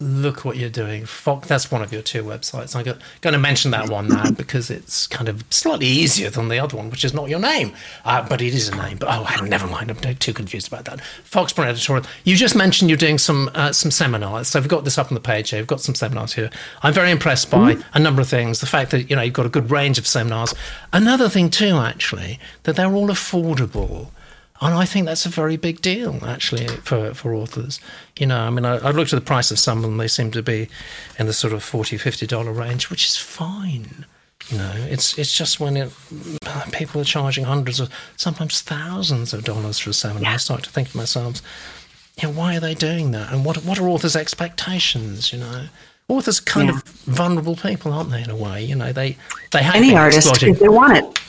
Look what you're doing. Fox, that's one of your two websites. I'm going to mention that one now because it's kind of slightly easier than the other one, which is not your name, uh, but it is a name. But oh, never mind. I'm too confused about that. Foxprint editorial. You just mentioned you're doing some uh, some seminars. So we've got this up on the page here. We've got some seminars here. I'm very impressed by mm. a number of things. The fact that you know you've got a good range of seminars. Another thing too, actually, that they're all affordable. And I think that's a very big deal, actually, for, for authors. You know, I mean, I, have looked at the price of some, of them, they seem to be in the sort of $40, $50 range, which is fine. You know, it's it's just when it, people are charging hundreds of, sometimes thousands of dollars for a seminar, yeah. I start to think to myself, you know, why are they doing that? And what what are authors' expectations? You know, authors are kind yeah. of vulnerable people, aren't they? In a way, you know, they they have any artist if they want it.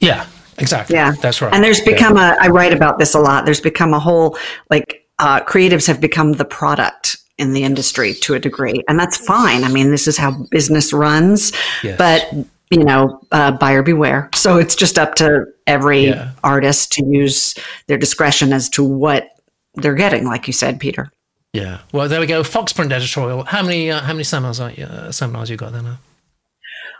Yeah, Exactly. Yeah. That's right. And there's become yeah. a, I write about this a lot. There's become a whole, like, uh, creatives have become the product in the industry to a degree. And that's fine. I mean, this is how business runs. Yes. But, you know, uh, buyer beware. So it's just up to every yeah. artist to use their discretion as to what they're getting, like you said, Peter. Yeah. Well, there we go. Foxprint editorial. How many uh, how many seminars are you, uh, seminars you got there now?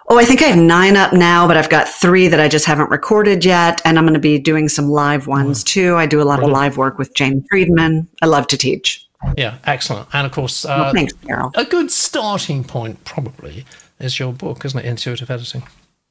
Oh, I think I have nine up now, but I've got three that I just haven't recorded yet. And I'm going to be doing some live ones too. I do a lot of live work with Jane Friedman. I love to teach. Yeah, excellent. And of course, uh, well, thanks, Carol. A good starting point probably is your book, isn't it? Intuitive Editing.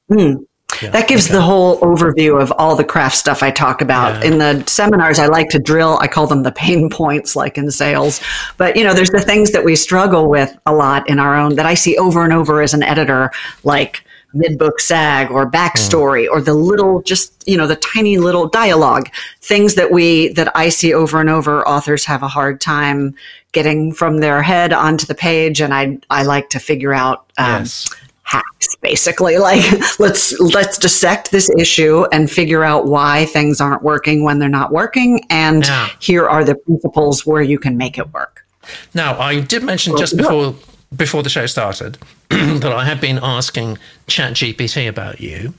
Mm. Yeah, that gives okay. the whole overview of all the craft stuff I talk about. Yeah. In the seminars, I like to drill, I call them the pain points, like in sales. But, you know, there's the things that we struggle with a lot in our own that I see over and over as an editor, like mid book sag or backstory mm. or the little, just, you know, the tiny little dialogue, things that we, that I see over and over, authors have a hard time getting from their head onto the page. And I, I like to figure out, um, yes hacks basically like let's let's dissect this issue and figure out why things aren't working when they're not working and yeah. here are the principles where you can make it work now i did mention just before before the show started that i have been asking chat gpt about you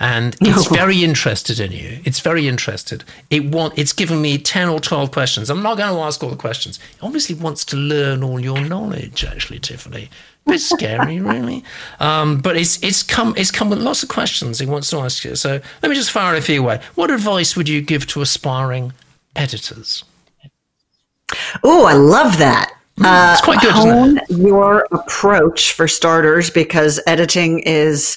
and it's very interested in you. It's very interested. It want it's given me ten or twelve questions. I'm not going to ask all the questions. It obviously wants to learn all your knowledge, actually, Tiffany bit scary, really. Um, but it's it's come it's come with lots of questions he wants to ask you. So let me just fire a few away. What advice would you give to aspiring editors? Oh, I love that. Mm, it's quite good. Uh, hone your approach for starters, because editing is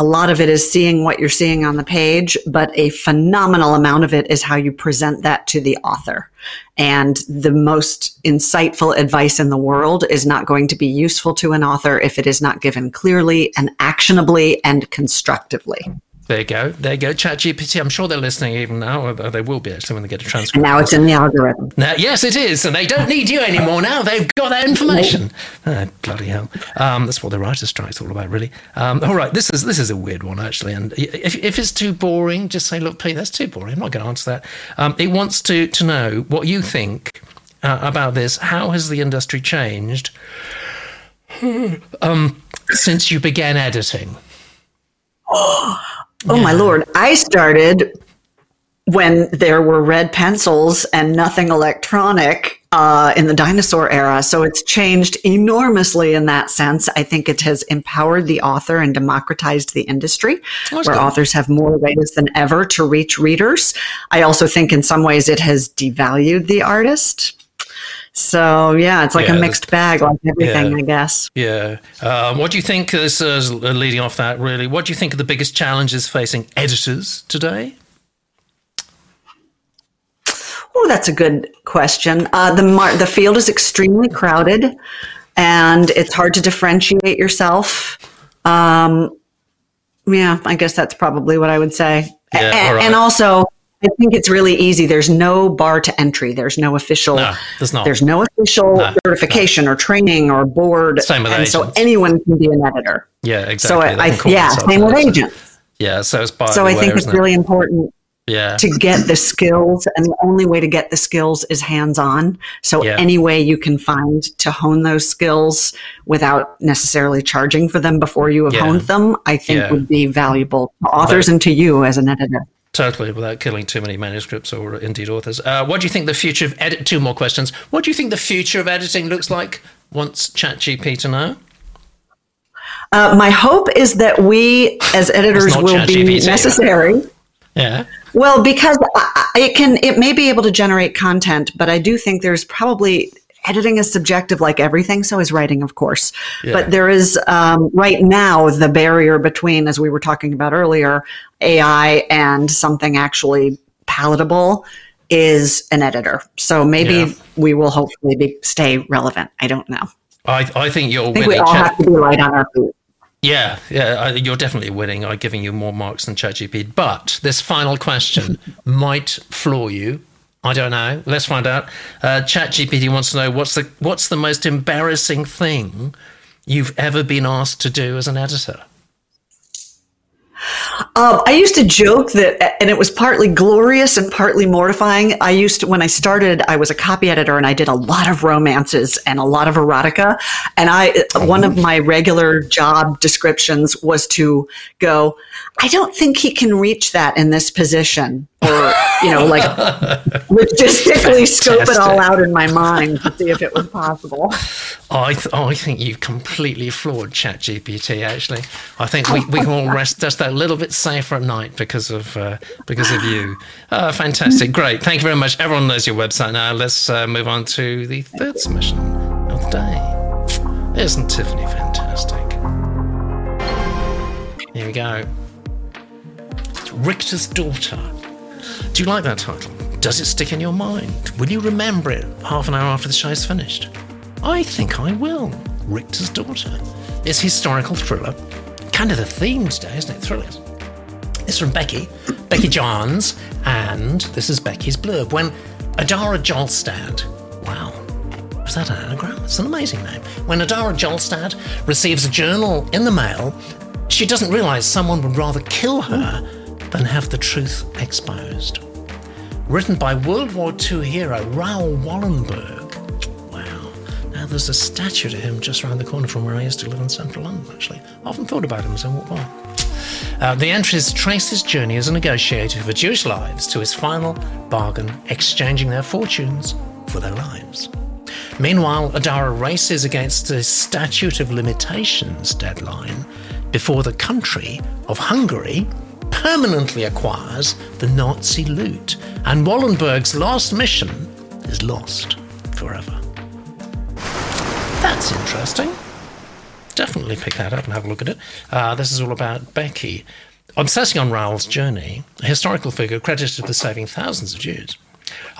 a lot of it is seeing what you're seeing on the page, but a phenomenal amount of it is how you present that to the author. And the most insightful advice in the world is not going to be useful to an author if it is not given clearly and actionably and constructively. There you go. There you go. ChatGPT. I'm sure they're listening even now. Or they will be actually when they get a transcript. Now it's in the algorithm. Now, yes, it is, and they don't need you anymore now. They've got that information. Oh, bloody hell! Um, that's what the writers' strike's all about, really. Um, all right, this is this is a weird one actually, and if, if it's too boring, just say, "Look, Pete, that's too boring. I'm not going to answer that." Um, it wants to to know what you think uh, about this. How has the industry changed um, since you began editing? Oh my lord! I started when there were red pencils and nothing electronic uh, in the dinosaur era. So it's changed enormously in that sense. I think it has empowered the author and democratized the industry, where good. authors have more ways than ever to reach readers. I also think in some ways it has devalued the artist. So yeah, it's like Yeah, a mixed bag, like everything, yeah. I guess. Yeah. Um, what do you think? This is leading off that really. What do you think are the biggest challenges facing editors today? Oh, that's a good question. Uh, the mar- the field is extremely crowded, and it's hard to differentiate yourself. Um, yeah, I guess that's probably what I would say. Yeah, all right. and also, I think it's really easy. There's no bar to entry. There's no official. No, there's not. There's no official No, certification or training or board. Same with and so anyone can be an editor. Yeah, exactly. So I, I yeah, same with agents. Yeah, so it's by So I way, think it's it? really important yeah. to get the skills and the only way to get the skills is hands on so Yeah. any way you can find to hone those skills without necessarily charging for them before you have Yeah. honed them i think Yeah. would be valuable to authors and to you as an editor Totally, without killing too many manuscripts or indeed authors. Uh, what do you think the future of edit? Two more questions. What do you think the future of editing looks like once ChatGPT to know? uh, my hope is that we as editors will be ChatGPT. necessary Yeah. Well, because it can, it may be able to generate content, but I do think there's probably editing is subjective like everything. So is writing, of course. Yeah. But there is um, right now the barrier between, as we were talking about earlier, AI and something actually palatable is an editor. So maybe Yeah. we will hopefully be, stay relevant. I don't know. I, I think you're I think winning. we all Chat- have to be right on our feet. Yeah, yeah, you're definitely winning. I'm giving you more marks than ChatGPT. But this final question might floor you. I don't know. Let's find out. Uh, ChatGPT wants to know what's the what's the most embarrassing thing you've ever been asked to do as an editor. Um, I used to joke that, and it was partly glorious and partly mortifying. I used to, when I started, I was a copy editor and I did a lot of romances and a lot of erotica. And I, one of my regular job descriptions was to go, I don't think he can reach that in this position. Or, you know, like logistically scope it all out in my mind to see if it was possible. I th- I think you've completely floored ChatGPT. Actually, I think we, we can all rest just that little bit safer at night because of uh, because of you. Uh, fantastic, great. Thank you very much. Everyone knows your website now. Let's uh, move on to the third submission of the day. Isn't Tiffany fantastic? Here we go. Richter's daughter. Do you like that title? Does it stick in your mind? Will you remember it half an hour after the show's finished? I think I will. Richter's Daughter. It's a historical thriller. Kind of the theme today, isn't it? Thrillers. It's from Becky, Becky Jarnes, and this is Becky's blurb. When Adara Jolstad, wow, was that an anagram? It's an amazing name. When Adara Jolstad receives a journal in the mail, she doesn't realize someone would rather kill her than have the truth exposed. Written by World War II hero Raoul Wallenberg. Wow. There's a statue to him just around the corner from where I used to live in central London, actually. I often thought about him as I walked by. Uh, the entries trace his journey as a negotiator for Jewish lives to his final bargain, exchanging their fortunes for their lives. Meanwhile, Adara races against the Statute of Limitations deadline before the country of Hungary permanently acquires the Nazi loot, and Wallenberg's last mission is lost forever. That's interesting definitely pick that up and have a look at it. Uh, this is all about Becky. Obsessing on Raoul's journey, a historical figure credited with saving thousands of Jews.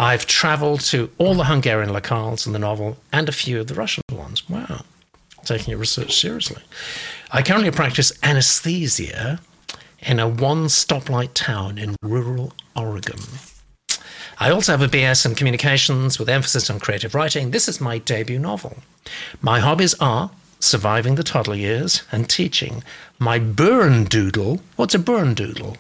I've travelled to all the Hungarian locales in the novel and a few of the Russian ones. Wow, taking your research seriously. I currently practice anesthesia in a one stoplight town in rural Oregon. I also have a BS in communications with emphasis on creative writing. This is my debut novel. My hobbies are surviving the toddler years and teaching. My Bernedoodle, what's a Bernedoodle?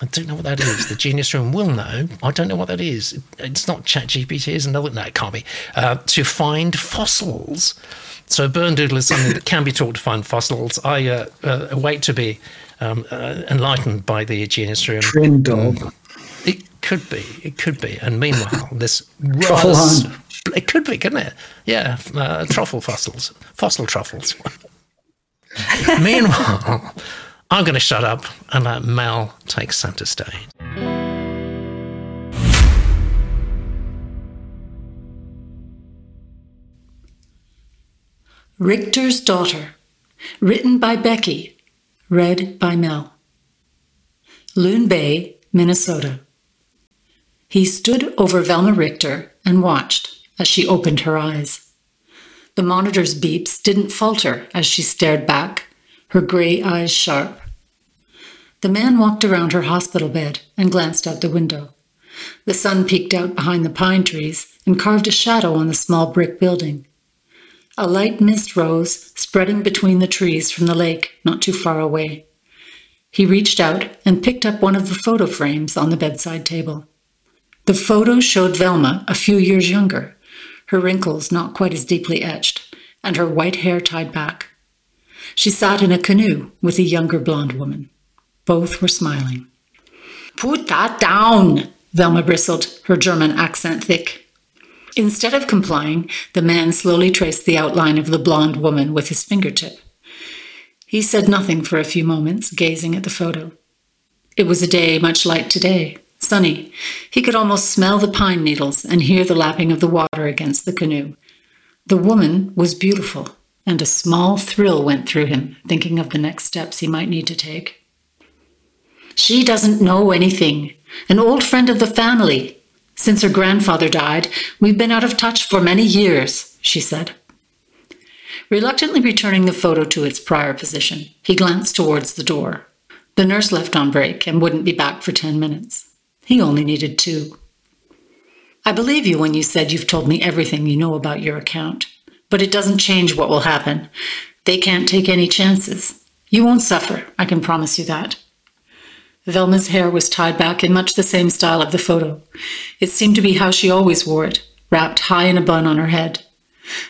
I don't know what that is. The Genius Room will know. I don't know what that is. It's not ChatGPT, is another. No, it can't be. Uh, to find fossils. So Bernedoodle is something that can be taught to find fossils. I uh, uh, await to be um, uh, enlightened by the Genius Room. It could be. It could be. And meanwhile, this Truffle rather hand. sp- It could be, couldn't it? Yeah, uh, truffle fossils, fossil truffles. meanwhile, I'm going to shut up and let Mel take centre stage. Richter's Daughter, written by Becky, read by Mel. Loon Bay, Minnesota. He stood over Velma Richter and watched as she opened her eyes. The monitor's beeps didn't falter as she stared back, her gray eyes sharp. The man walked around her hospital bed and glanced out the window. The sun peeked out behind the pine trees and carved a shadow on the small brick building. A light mist rose, spreading between the trees from the lake not too far away. He reached out and picked up one of the photo frames on the bedside table. The photo showed Velma a few years younger, her wrinkles not quite as deeply etched, and her white hair tied back. She sat in a canoe with a younger blonde woman. Both were smiling. Put that down, Velma bristled, her German accent thick. Instead of complying, the man slowly traced the outline of the blonde woman with his fingertip. He said nothing for a few moments, gazing at the photo. It was a day much like today, sunny. He could almost smell the pine needles and hear the lapping of the water against the canoe. The woman was beautiful, and a small thrill went through him, thinking of the next steps he might need to take. She doesn't know anything. An old friend of the family. Since her grandfather died, we've been out of touch for many years, she said. Reluctantly returning the photo to its prior position, he glanced towards the door. The nurse left on break and wouldn't be back for ten minutes. He only needed two. I believe you when you said you've told me everything you know about your account, but it doesn't change what will happen. They can't take any chances. You won't suffer, I can promise you that. Velma's hair was tied back in much the same style of the photo. It seemed to be how she always wore it, wrapped high in a bun on her head.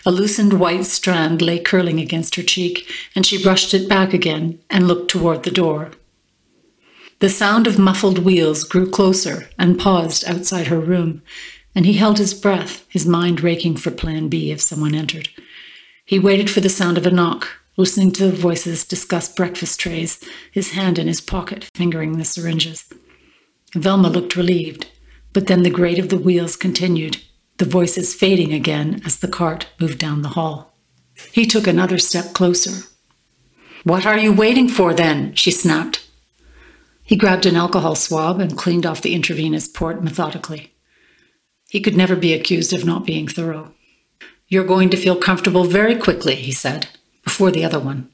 A loosened white strand lay curling against her cheek, and she brushed it back again and looked toward the door. The sound of muffled wheels grew closer and paused outside her room, and he held his breath, his mind raking for Plan B if someone entered. He waited for the sound of a knock, listening to the voices discuss breakfast trays, his hand in his pocket, fingering the syringes. Velma looked relieved, but then the grate of the wheels continued, the voices fading again as the cart moved down the hall. He took another step closer. What are you waiting for then? she snapped. He grabbed an alcohol swab and cleaned off the intravenous port methodically. He could never be accused of not being thorough. You're going to feel comfortable very quickly, he said, before the other one.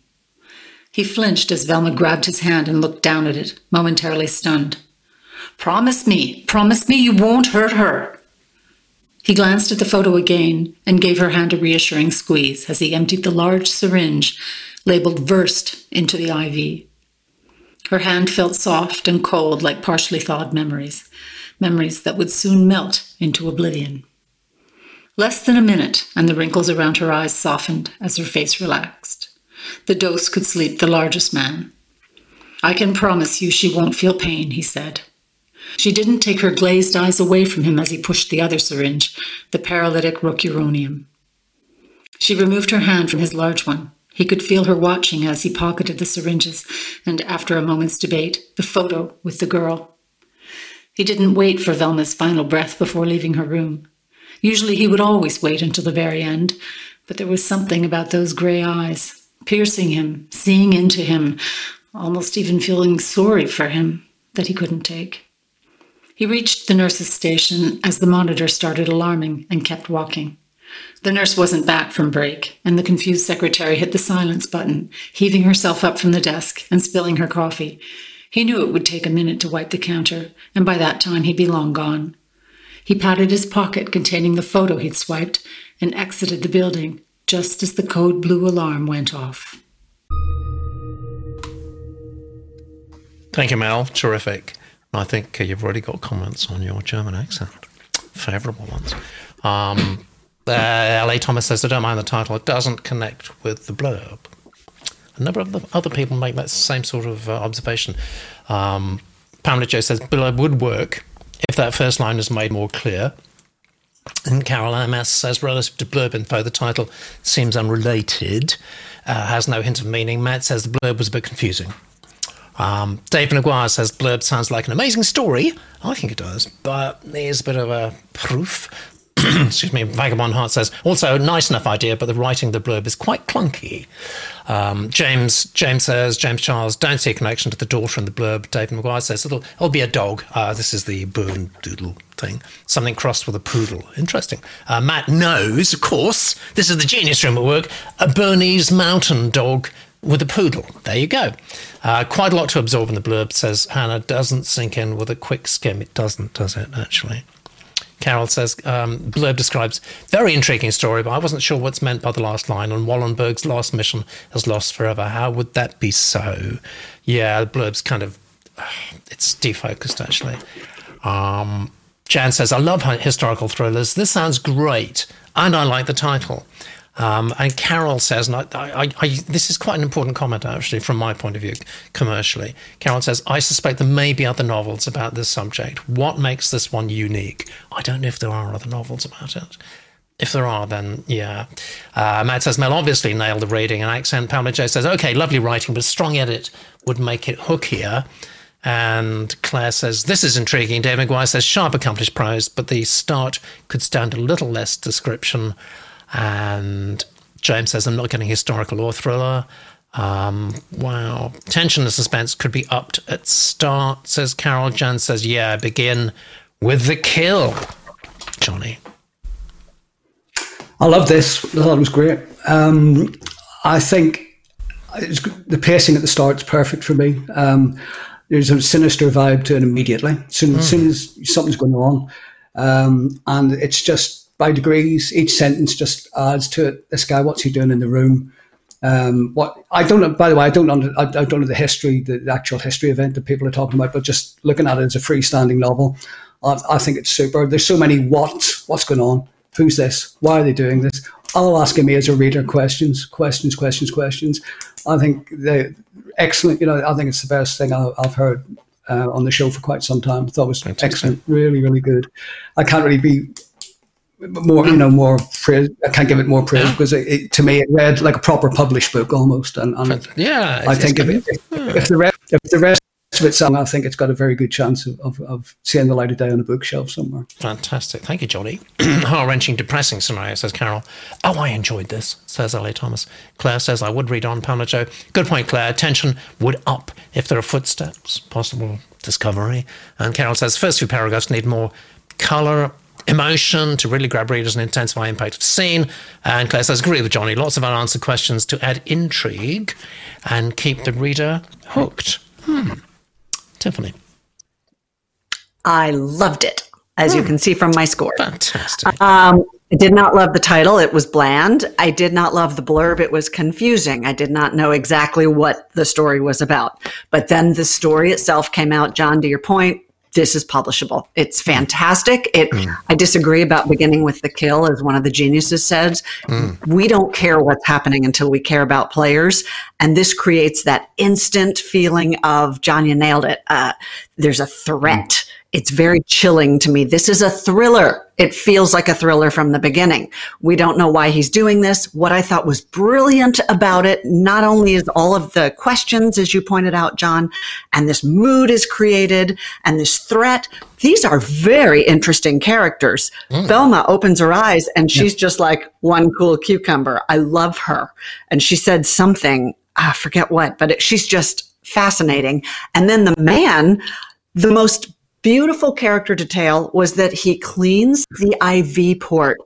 He flinched as Velma grabbed his hand and looked down at it, momentarily stunned. Promise me, promise me you won't hurt her. He glanced at the photo again and gave her hand a reassuring squeeze as he emptied the large syringe labeled Versed into the IV. Her hand felt soft and cold like partially thawed memories, memories that would soon melt into oblivion. Less than a minute, and the wrinkles around her eyes softened as her face relaxed. The dose could sleep the largest man. I can promise you she won't feel pain, he said. She didn't take her glazed eyes away from him as he pushed the other syringe, the paralytic rocuronium. She removed her hand from his large one. He could feel her watching as he pocketed the syringes, and after a moment's debate, the photo with the girl. He didn't wait for Velma's final breath before leaving her room. Usually he would always wait until the very end, but there was something about those gray eyes, piercing him, seeing into him, almost even feeling sorry for him, that he couldn't take. He reached the nurse's station as the monitor started alarming and kept walking. The nurse wasn't back from break, and the confused secretary hit the silence button, heaving herself up from the desk and spilling her coffee. He knew it would take a minute to wipe the counter, and by that time he'd be long gone. He patted his pocket containing the photo he'd swiped and exited the building just as the code blue alarm went off. Thank you, Mel. Terrific. I think you've already got comments on your German accent. Favourable ones. Um, uh, LA Thomas says, I don't mind the title. It doesn't connect with the blurb. A number of the other people make that same sort of uh, observation. Um, Pamela Joe says, blurb would work if that first line is made more clear. And Carol MS says, relative to blurb info, the title seems unrelated, uh, has no hint of meaning. Matt says the blurb was a bit confusing. Um, Dave McGuire says blurb sounds like an amazing story. I think it does, but there's a bit of a proof. Excuse me. Vagabond Heart says also a nice enough idea, but the writing of the blurb is quite clunky. Um, James James says James Charles don't see a connection to the daughter in the blurb. David McGuire says it'll it'll be a dog. Uh, this is the Boone Doodle thing. Something crossed with a poodle. Interesting. Uh, Matt knows, of course. This is the genius room at work. A Bernese mountain dog with a poodle. There you go. Uh, quite a lot to absorb in the blurb, says Hannah. Doesn't sink in with a quick skim. It doesn't, does it, actually? Carol says, um, blurb describes very intriguing story, but I wasn't sure what's meant by the last line. On Wallenberg's last mission has lost forever. How would that be so? Yeah, blurb's kind of, it's defocused, actually. Um, Jan says, I love historical thrillers. This sounds great. And I like the title. Um, and Carol says, and I, I, I, this is quite an important comment actually from my point of view commercially. Carol says, I suspect there may be other novels about this subject. What makes this one unique? I don't know if there are other novels about it. If there are, then yeah. Uh, Matt says, Mel obviously nailed the reading and accent. Pamela J says, okay, lovely writing, but strong edit would make it hookier. And Claire says, This is intriguing. Dave McGuire says, Sharp, accomplished prose, but the start could stand a little less description. And James says, I'm not getting historical or thriller. Um, wow. Tension and suspense could be upped at start, says Carol. Jan says, Yeah, begin with the kill. Johnny. I love this. I thought it was great. Um, I think the pacing at the start is perfect for me. Um, there's a sinister vibe to it immediately. As soon, mm. soon as something's going on, um, and it's just by degrees. Each sentence just adds to it. This guy, what's he doing in the room? Um, what I don't know. By the way, I don't know. I, I don't know the history, the, the, actual history event that people are talking about. But just looking at it as a freestanding novel, I, I think it's super. There's so many what's what's going on. Who's this? Why are they doing this? All asking me as a reader questions, questions, questions, questions. I think they excellent. You know, I think it's the best thing I, have heard uh, on the show for quite some time. I thought it was excellent, really, really good. I can't really be more you mm. know more praise i can't give it more praise because it, it, to me it read like a proper published book almost and, and yeah i think if, it, if, hmm. if, the rest if the rest of it's i think it's got a very good chance of, of, of seeing the light of day on a bookshelf somewhere. Fantastic. Thank you johnny. Heart-wrenching depressing scenario says carol. Oh i enjoyed this says la thomas. Claire says i would read on Pamela Joe. good point claire. Tension would up if there are footsteps. Possible discovery. And carol says first few paragraphs need more color emotion to really grab readers and intensify impact of scene. And Claire says, agree with Johnny, lots of unanswered questions to add intrigue and keep the reader hooked. Hmm. Tiffany. I loved it, as you hmm. can see from my score. Fantastic. Um, I did not love the title. It was bland. I did not love the blurb. It was confusing. I did not know exactly what the story was about. But then the story itself came out. John, to your point, this is publishable. It's fantastic. It mm. I disagree about beginning with the kill, as one of the geniuses says. Mm. We don't care what's happening until we care about players. And this creates that instant feeling of John, you nailed it. Uh, there's a threat. It's very chilling to me. This is a thriller. It feels like a thriller from the beginning. We don't know why he's doing this. What I thought was brilliant about it, not only is all of the questions, as you pointed out, John, and this mood is created and this threat. These are very interesting characters. Mm. Velma opens her eyes and she's just like one cool cucumber. I love her. And she said something, I forget what, but it, she's just fascinating. And then the man, the most beautiful character detail was that he cleans the IV port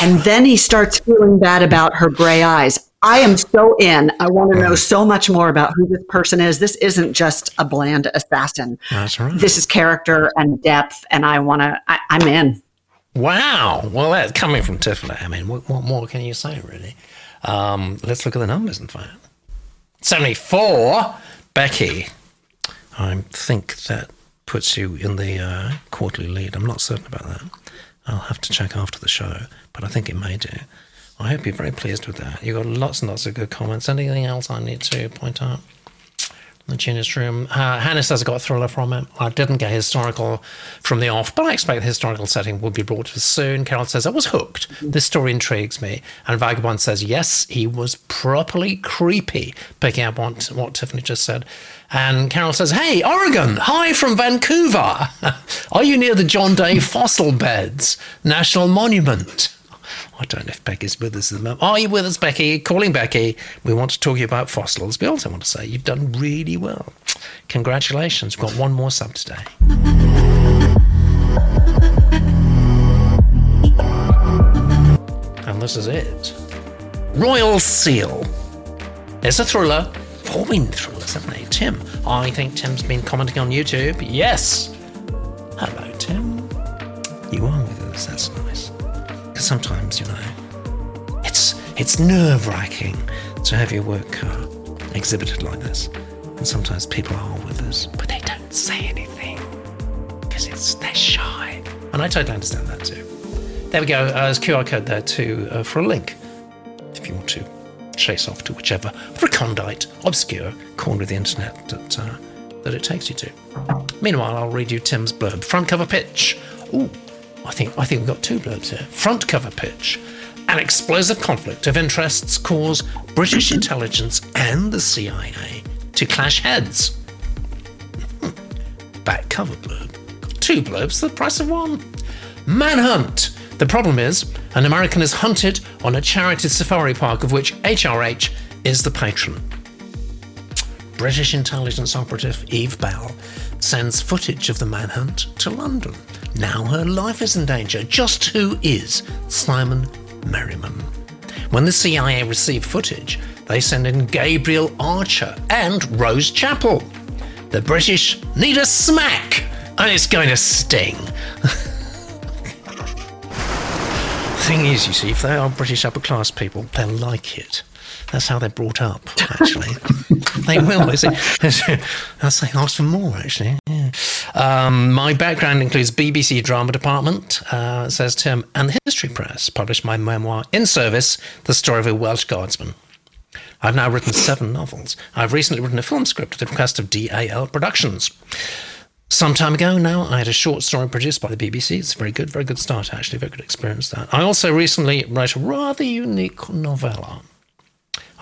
and then he starts feeling bad about her gray eyes. I am so in. I want to know so much more about who this person is. This isn't just a bland assassin. That's right. This is character and depth, and I want to. I'm in. Wow. Well, that's coming from Tiffany. I mean, what, what more can you say, really? Um, let's look at the numbers, in fact. 74. Becky. I think that puts you in the uh, quarterly lead. I'm not certain about that. I'll have to check after the show, but I think it may do. I hope you're very pleased with that. You got lots and lots of good comments. Anything else I need to point out? The Genius Room. Uh, Hannah says got a thriller from it. I didn't get historical from the off, but I expect the historical setting will be brought to us soon. Carol says I was hooked. This story intrigues me. And Vagabond says yes, he was properly creepy, picking up what, what Tiffany just said. And Carol says, Hey, Oregon, hi from Vancouver. Are you near the John Day Fossil Beds National Monument? I don't know if Becky's with us at the moment. Are you with us, Becky? Calling Becky. We want to talk to you about fossils. We also want to say you've done really well. Congratulations. We've got one more sub today. And this is it. Royal Seal. It's a thriller. Four been thrillers, haven't they? Tim. I think Tim's been commenting on YouTube. Yes. Hello, Tim. You are with us. That's nice. Because sometimes, you know, it's it's nerve wracking to have your work uh, exhibited like this. And sometimes people are with us, but they don't say anything because it's they're shy. And I totally understand that too. There we go. Uh, there's QR code there too uh, for a link if you want to chase off to whichever recondite, obscure corner of the internet that uh, that it takes you to. Meanwhile, I'll read you Tim's blurb. Front cover pitch. Ooh, I think I think we've got two blurbs here. Front cover pitch. An explosive conflict of interests cause British intelligence and the CIA to clash heads. Hmm. Back cover blurb. Two blurbs, the price of one. Manhunt. The problem is, an American is hunted on a charity safari park of which HRH is the patron. British intelligence operative Eve Bell sends footage of the manhunt to London. Now her life is in danger. Just who is Simon Merriman? When the CIA receive footage, they send in Gabriel Archer and Rose Chapel. The British need a smack, and it's going to sting. thing is, you see, if they are British upper class people, they'll like it. That's how they're brought up, actually. they will. I'll say, ask for more, actually. Yeah. Um, my background includes BBC Drama Department, uh, says Tim, and the History Press published my memoir, In Service, The Story of a Welsh Guardsman. I've now written seven novels. I've recently written a film script at the request of DAL Productions. Some time ago now, I had a short story produced by the BBC. It's very good, very good start, actually, very good experience that. I also recently wrote a rather unique novella.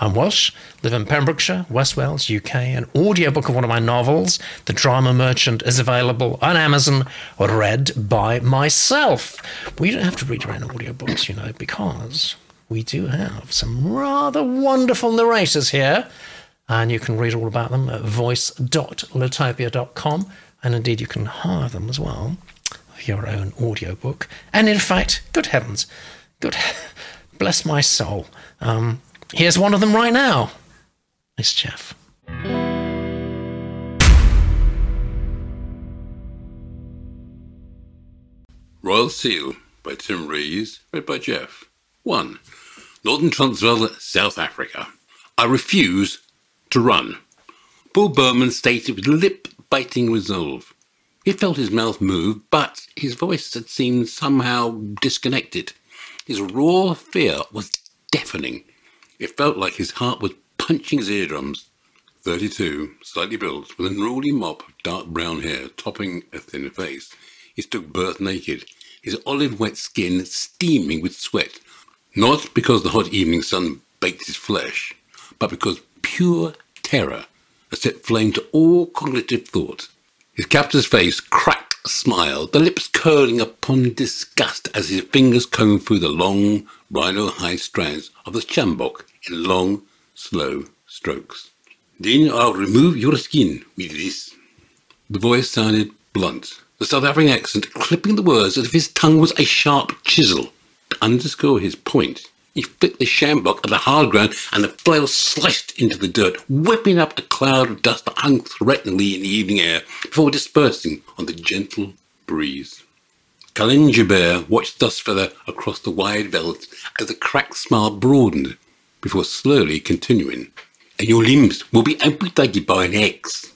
I'm Welsh, live in Pembrokeshire, West Wales, UK. An audiobook of one of my novels, The Drama Merchant, is available on Amazon, read by myself. We don't have to read our own audiobooks, you know, because we do have some rather wonderful narrators here. And you can read all about them at voice.litopia.com. And indeed, you can hire them as well for your own audiobook. And in fact, good heavens, good, bless my soul. Um, here's one of them right now. It's Jeff. Royal Seal by Tim Rees, read by Jeff. 1. Northern Transvaal, South Africa. I refuse to run. Paul Berman stated with lip biting resolve. He felt his mouth move, but his voice had seemed somehow disconnected. His raw fear was deafening. It felt like his heart was punching his eardrums. 32, slightly built, with an unruly mop of dark brown hair topping a thin face. He stood birth naked, his olive wet skin steaming with sweat, not because the hot evening sun baked his flesh, but because pure terror had set flame to all cognitive thought. His captor's face cracked smile, the lips curling upon disgust as his fingers combed through the long, rhino-hide strands of the sjambok in long, slow strokes. Then I'll remove your skin with this. The voice sounded blunt, the South African accent clipping the words as if his tongue was a sharp chisel. To underscore his point, He flicked the sjambok at the hard ground and the flail sliced into the dirt, whipping up a cloud of dust that hung threateningly in the evening air before dispersing on the gentle breeze. Joubert watched dust further across the wide veldt as the cracked smile broadened before slowly continuing. And your limbs will be amputated by an axe.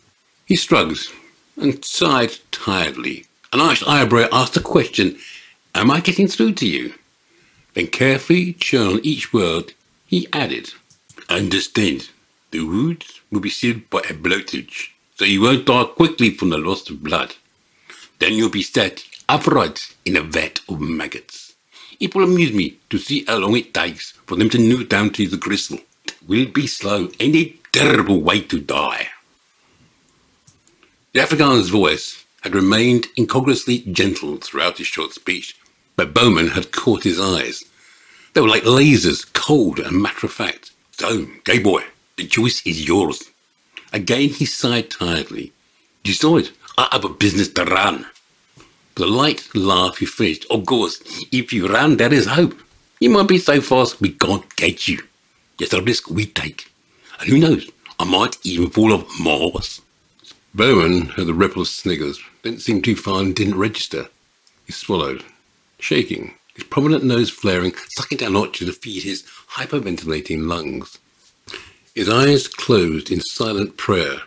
He shrugged and sighed tiredly. An arched eyebrow asked the question, Am I getting through to you? Then carefully on each word, he added, Understand, the wounds will be sealed by a bloatage, so you won't die quickly from the loss of blood. Then you'll be set upright in a vat of maggots. It will amuse me to see how long it takes for them to gnaw down to the. It will be slow and a terrible way to die. The Afrikaner's voice had remained incongruously gentle throughout his short speech, but Bowman had caught his eyes. They were like lasers, cold and matter of fact. So, gay boy, the choice is yours. Again he sighed tiredly. You saw it. I have a business to run. With a light laugh he finished, Of course, if you run, there is hope. You might be so fast we can't get you. It's a risk we take. And who knows, I might even fall off Mars. Bowman heard the ripple of sniggers. Didn't seem too far and didn't register. He swallowed, shaking, his prominent nose flaring, sucking down oxygen to feed his hyperventilating lungs. His eyes closed in silent prayer.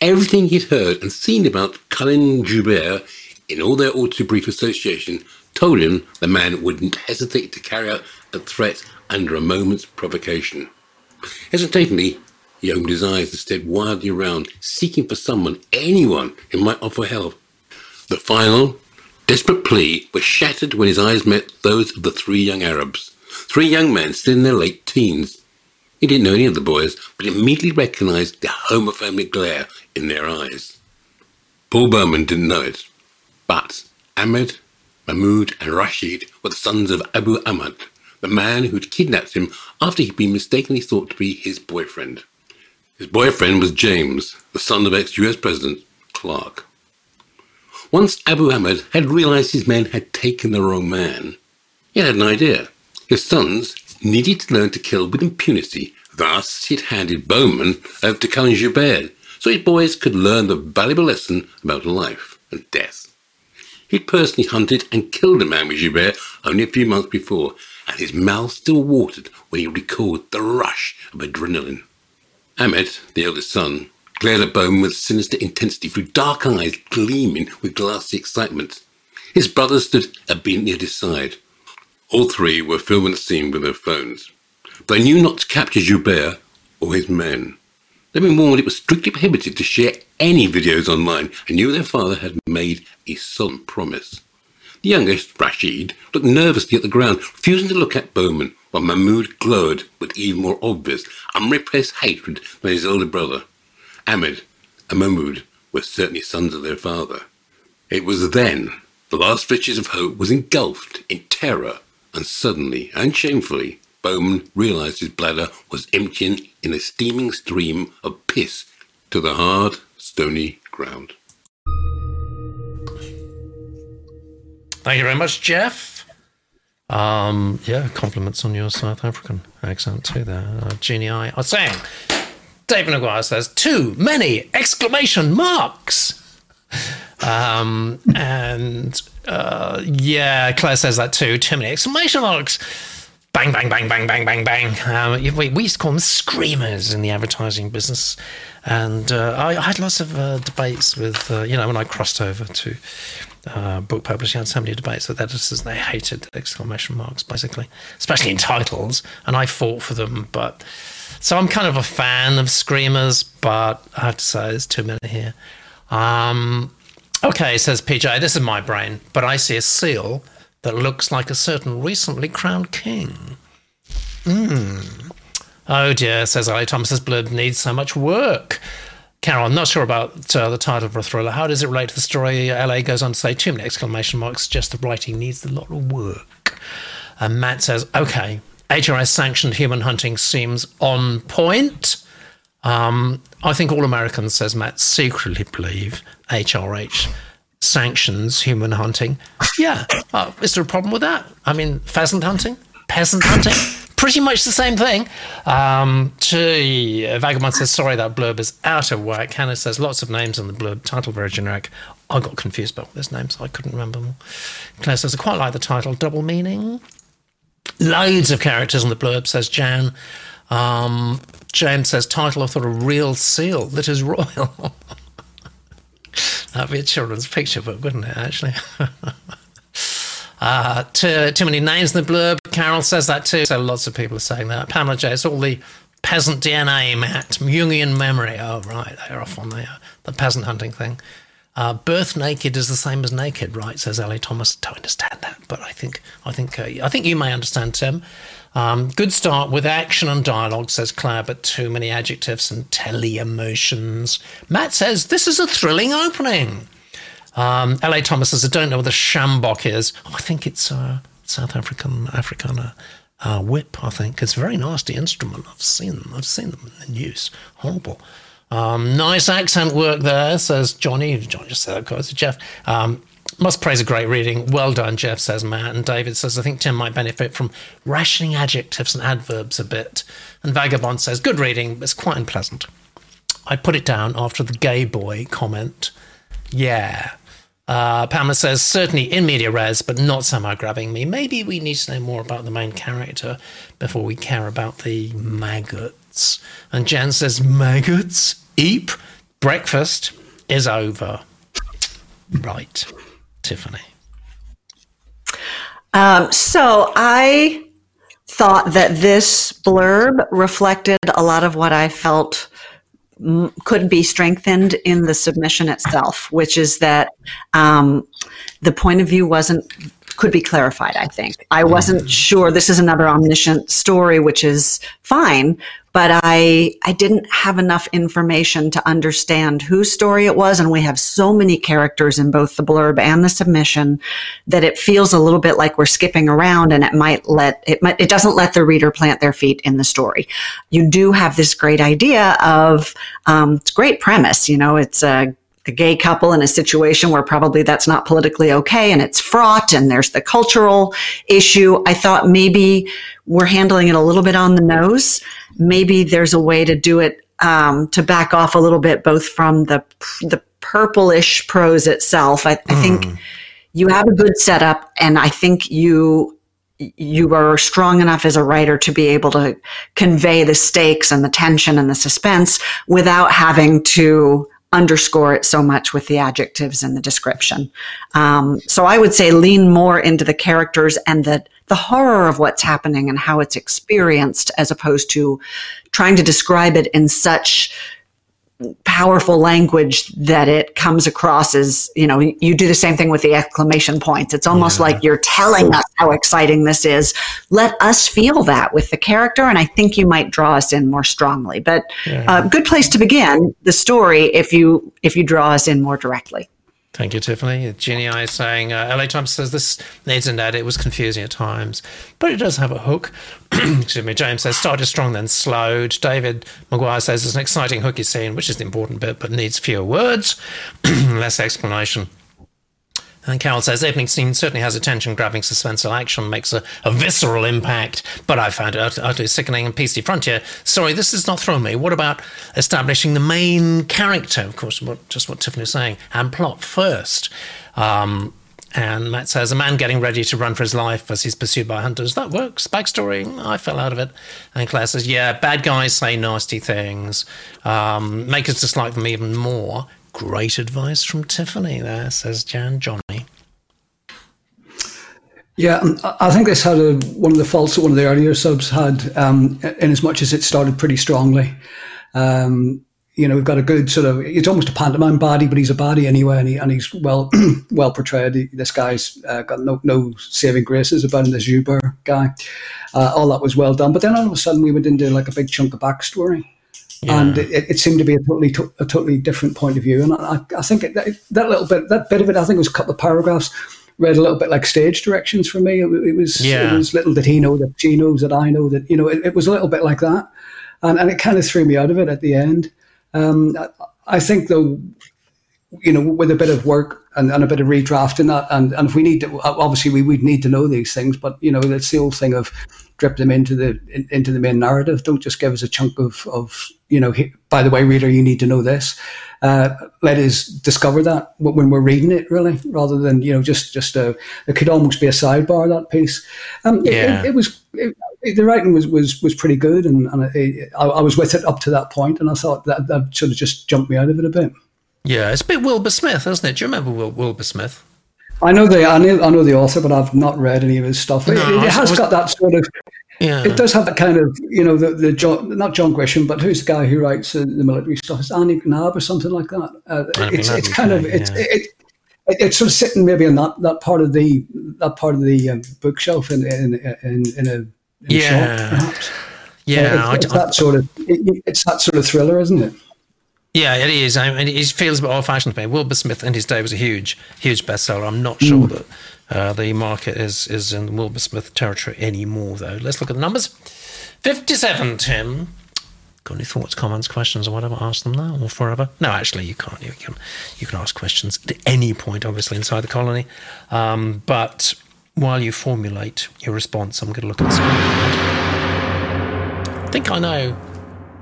Everything he'd heard and seen about Khalil Joubert in all their all too brief association told him the man wouldn't hesitate to carry out a threat under a moment's provocation. Hesitatingly, he opened his eyes and stared wildly around, seeking for someone, anyone, who might offer help. The final, desperate plea was shattered when his eyes met those of the three young Arabs. Three young men still in their late teens. He didn't know any of the boys, but immediately recognized the homophobic glare in their eyes. Paul Berman didn't know it, but Ahmed, Mahmoud, and Rashid were the sons of Abu Ahmad, the man who'd kidnapped him after he'd been mistakenly thought to be his boyfriend. His boyfriend was James, the son of ex-US President Clark. Once Abu Ahmed had realized his men had taken the wrong man, he had an idea. His sons needed to learn to kill with impunity. Thus, he'd handed Bowman over to Khalil Joubert so his boys could learn the valuable lesson about life and death. He'd personally hunted and killed a man with Joubert only a few months before, and his mouth still watered when he recalled the rush of adrenaline. Ahmed, the eldest son, glared at Bowman with sinister intensity through dark eyes gleaming with glassy excitement. His brother stood obediently at his side. All three were filming the scene with their phones. They knew not to capture Joubert or his men. They'd been warned it was strictly prohibited to share any videos online and knew their father had made a solemn promise. The youngest, Rashid, looked nervously at the ground, refusing to look at Bowman, while Mahmoud glowed with even more obvious, unrepressed hatred than his older brother. Ahmed and Mahmoud were certainly sons of their father. It was then the last vestige of hope was engulfed in terror, and suddenly and shamefully, Bowman realized his bladder was emptying in a steaming stream of piss to the hard, stony ground. Thank you very much, Jeff. Um, yeah, compliments on your South African accent too there. Uh, Jeannie I are saying, David McGuire says, too many exclamation marks. Um, and uh, yeah, Claire says that too. Too many exclamation marks. Bang, bang, bang, bang, bang, bang, bang. Um, we, we used to call them screamers in the advertising business. And uh, I, I, had lots of uh, debates with, uh, you know, when I crossed over to uh, book publishing, I had so many debates with editors. They hated exclamation marks, basically, especially in titles. And I fought for them. But so I'm kind of a fan of screamers, but I have to say there's too many here. Um, okay, says PJ, this is my brain, but I see a seal that looks like a certain recently crowned king. Hmm. Oh dear, says LA Thomas's blood needs so much work. Carol, I'm not sure about uh, the title of a thriller. How does it relate to the story? LA goes on to say, too many exclamation marks suggest the writing needs a lot of work. And Matt says, okay, HRH sanctioned human hunting seems on point. Um, I think all Americans, says Matt, secretly believe HRH sanctions human hunting. Yeah. Uh, is there a problem with that? I mean, pheasant hunting, peasant hunting, pretty much the same thing. Um, gee, Vagabond says, sorry, that blurb is out of whack. Hannah says, lots of names on the blurb, title very generic. I got confused about this name, so I couldn't remember. Claire says, I quite like the title, double meaning. Loads of characters on the blurb, says Jan. Um, James says, title thought a real seal that is royal. That'd be a children's picture book, wouldn't it, actually? uh, too, too many names in the blurb. Carol says that too. So lots of people are saying that. Pamela J, it's all the peasant DNA, Matt. Jungian memory. Oh, right. They're off on the, uh, the peasant hunting thing. Uh, birth naked is the same as naked, right? Says LA Thomas. Don't understand that, but I think I think uh, I think you may understand, Tim. Um, good start with action and dialogue, says Claire, but too many adjectives and telly emotions. Matt says this is a thrilling opening. Um, L.A. Thomas says I don't know what the sjambok is. Oh, I think it's uh, South African Afrikaner uh, whip. I think it's a very nasty instrument. I've seen them. I've seen them in use. Horrible. Um, nice accent work there, says Johnny. John just said, of course, Jeff. Um, must praise a great reading. Well done, Jeff, says Matt. And David says, I think Tim might benefit from rationing adjectives and adverbs a bit. And Vagabond says, good reading, but it's quite unpleasant. I put it down after the gay boy comment. Yeah. Uh, Pamela says, certainly in media res, but not somehow grabbing me. Maybe we need to know more about the main character before we care about the maggots. And Jen says, maggots? Eep, breakfast is over. Right, Tiffany. Um, so I thought that this blurb reflected a lot of what I felt could be strengthened in the submission itself, which is that um, the point of view wasn't could be clarified. I think I wasn't sure. This is another omniscient story, which is fine, but I I didn't have enough information to understand whose story it was, and we have so many characters in both the blurb and the submission that it feels a little bit like we're skipping around, and it might let it might it doesn't let the reader plant their feet in the story. You do have this great idea of um, it's great premise, you know, it's a a gay couple in a situation where probably that's not politically okay and it's fraught and there's the cultural issue. I thought maybe we're handling it a little bit on the nose. Maybe there's a way to do it um, to back off a little bit, both from the the purplish prose itself. I, I think hmm. you have a good setup, and I think you you are strong enough as a writer to be able to convey the stakes and the tension and the suspense without having to underscore it so much with the adjectives and the description. Um, so I would say lean more into the characters and the the horror of what's happening and how it's experienced, as opposed to trying to describe it in such powerful language that it comes across as you know you do the same thing with the exclamation points. It's almost yeah. like you're telling us how exciting this is. Let us feel that with the character and i think you might draw us in more strongly. But a yeah. uh, good place to begin the story if you if you draw us in more directly Thank you, Tiffany. Ginny I is saying, uh, LA Thomas says this needs an edit. It was confusing at times, but it does have a hook. Excuse me. James says, started strong, then slowed. David Maguire says, it's an exciting hooky scene, which is the important bit, but needs fewer words, less explanation. And Carol says, the opening scene certainly has attention grabbing suspenseful action, makes a, a, visceral impact, but I found it utterly sickening and PC Frontier. Sorry, this does not throw me. What about establishing the main character? Of course, what, just what Tiffany was saying, and plot first. Um, and Matt says, a man getting ready to run for his life as he's pursued by hunters. That works. Backstory, I fell out of it. And Claire says, yeah, bad guys say nasty things, um, make us dislike them even more. Great advice from Tiffany there, says Jan Johnny. Yeah, um, I think this had a, one of the faults that one of the earlier subs had, um, in as much as it started pretty strongly. Um, you know, we've got a good sort of, it's almost a pantomime body, but he's a body anyway, and, he, and he's well well portrayed. This guy's uh, got no, no saving graces about him, this Uber guy. Uh, all that was well done. But then all of a sudden we went into like a big chunk of backstory. Yeah. And it, it, seemed to be a totally to, a totally different point of view, and I, I think it, that, that little bit that bit of it, I think, it was a couple of paragraphs read a little bit like stage directions for me. It, it was yeah. it was little did he know that she knows that I know that you know it, it was a little bit like that, and and it kind of threw me out of it at the end. Um, I, I think though, you know, with a bit of work and, and a bit of redrafting that, and, and if we need to, obviously we would need to know these things, but you know, it's the old thing of drip them into the in, into the main narrative. Don't just give us a chunk of of you know. By the way, reader, you need to know this. Uh, let us discover that when we're reading it, really, rather than you know just just a. It could almost be a sidebar that piece. Um, yeah. it, it, it was. It, the writing was, was, was pretty good, and, and I, I, was with it up to that point, and I thought that that sort of just jumped me out of it a bit. Yeah, it's a bit Wilbur Smith, isn't it? Do you remember Wil- Wilbur Smith? I know the I know, I know the author, but I've not read any of his stuff. No, it, it has was, got that sort of. Yeah. It does have that kind of, you know, the, the John, not John Grisham, but who's the guy who writes uh, the military stuff? It's Andy McNab or something like that. Uh, it's it's kind of it's yeah. it, it, it's sort of sitting maybe in that, that part of the that part of the um, bookshelf in in in, in a in yeah shop, perhaps. Yeah, uh, it's, it's that sort of it's that sort of thriller, isn't it? Yeah, it is. I mean, it feels a bit old-fashioned to me. Wilbur Smith in his day was a huge, huge bestseller. I'm not sure mm. that uh, the market is is in Wilbur Smith territory anymore, though. Let's look at the numbers. Fifty-seven, Tim. Got any thoughts, comments, questions, or whatever? Ask them now or forever. No, actually, you can't. You can you can ask questions at any point, obviously, inside the colony. Um, but while you formulate your response, I'm going to look at the screen. I think I know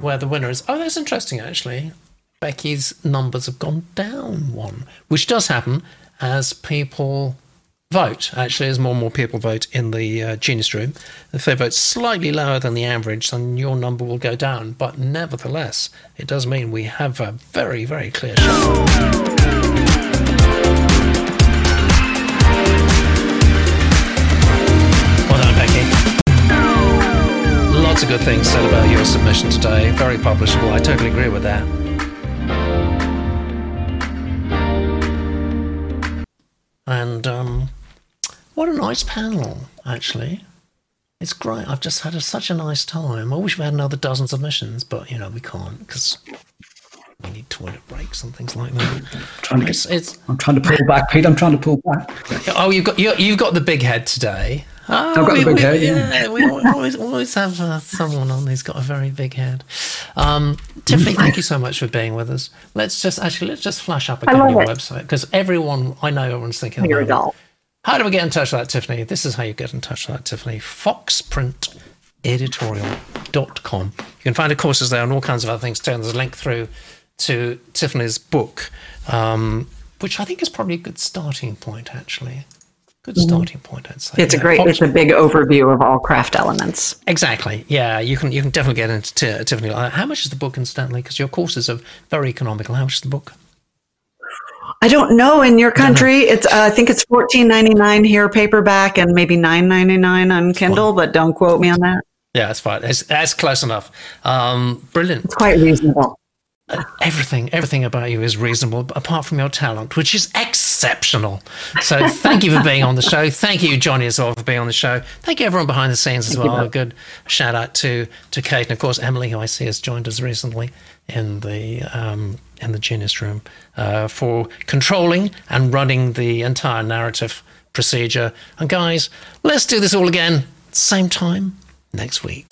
where the winner is. Oh, that's interesting, actually. Becky's numbers have gone down one, which does happen as people vote. Actually, as more and more people vote in the uh, Genius Room, if they vote slightly lower than the average, then your number will go down. But nevertheless, it does mean we have a very, very clear? Lots of good things said about your submission today. Very publishable. I totally agree with that. And um, what a nice panel, actually. It's great. I've just had a, such a nice time. I wish we had another dozen submissions, but you know we can't because we need toilet breaks and things like that. I'm trying to, it's, it's, I'm trying to pull back, Pete. I'm trying to pull back. Oh, you've got you, have got the big head today. Oh, I've got we, the big we, head. Yeah, yeah. we always always have uh, someone on who's got a very big head. Um, Tiffany, thank you so much for being with us. Let's just actually let's just flash up again your it. website because everyone I know everyone's thinking. You're a doll. How do we get in touch with that, Tiffany? This is how you get in touch with that, Tiffany. Foxprinteditorial.com. You can find the courses there and all kinds of other things too. And there's a link through to Tiffany's book, um, which I think is probably a good starting point, actually. Good mm-hmm. starting point, I'd say. It's yeah, a great, Fox- it's a big overview of all craft elements. Exactly. Yeah, you can you can definitely get into t- Tiffany. How much is the book, incidentally? Because your courses are very economical. How much is the book? I don't know. In your country, it's uh, I think it's fourteen ninety nine here paperback and maybe nine ninety nine on Kindle, but don't quote me on that. Yeah, that's fine. It's, that's close enough. Um, brilliant. It's quite reasonable everything, everything about you is reasonable, apart from your talent, which is exceptional. So thank you for being on the show. Thank you, Johnny, as well, for being on the show. Thank you, everyone behind the scenes as well. A good shout out to to Kate and of course Emily, who I see has joined us recently in the um, in the Genius Room uh, for controlling and running the entire narrative procedure. And guys, let's do this all again, same time next week.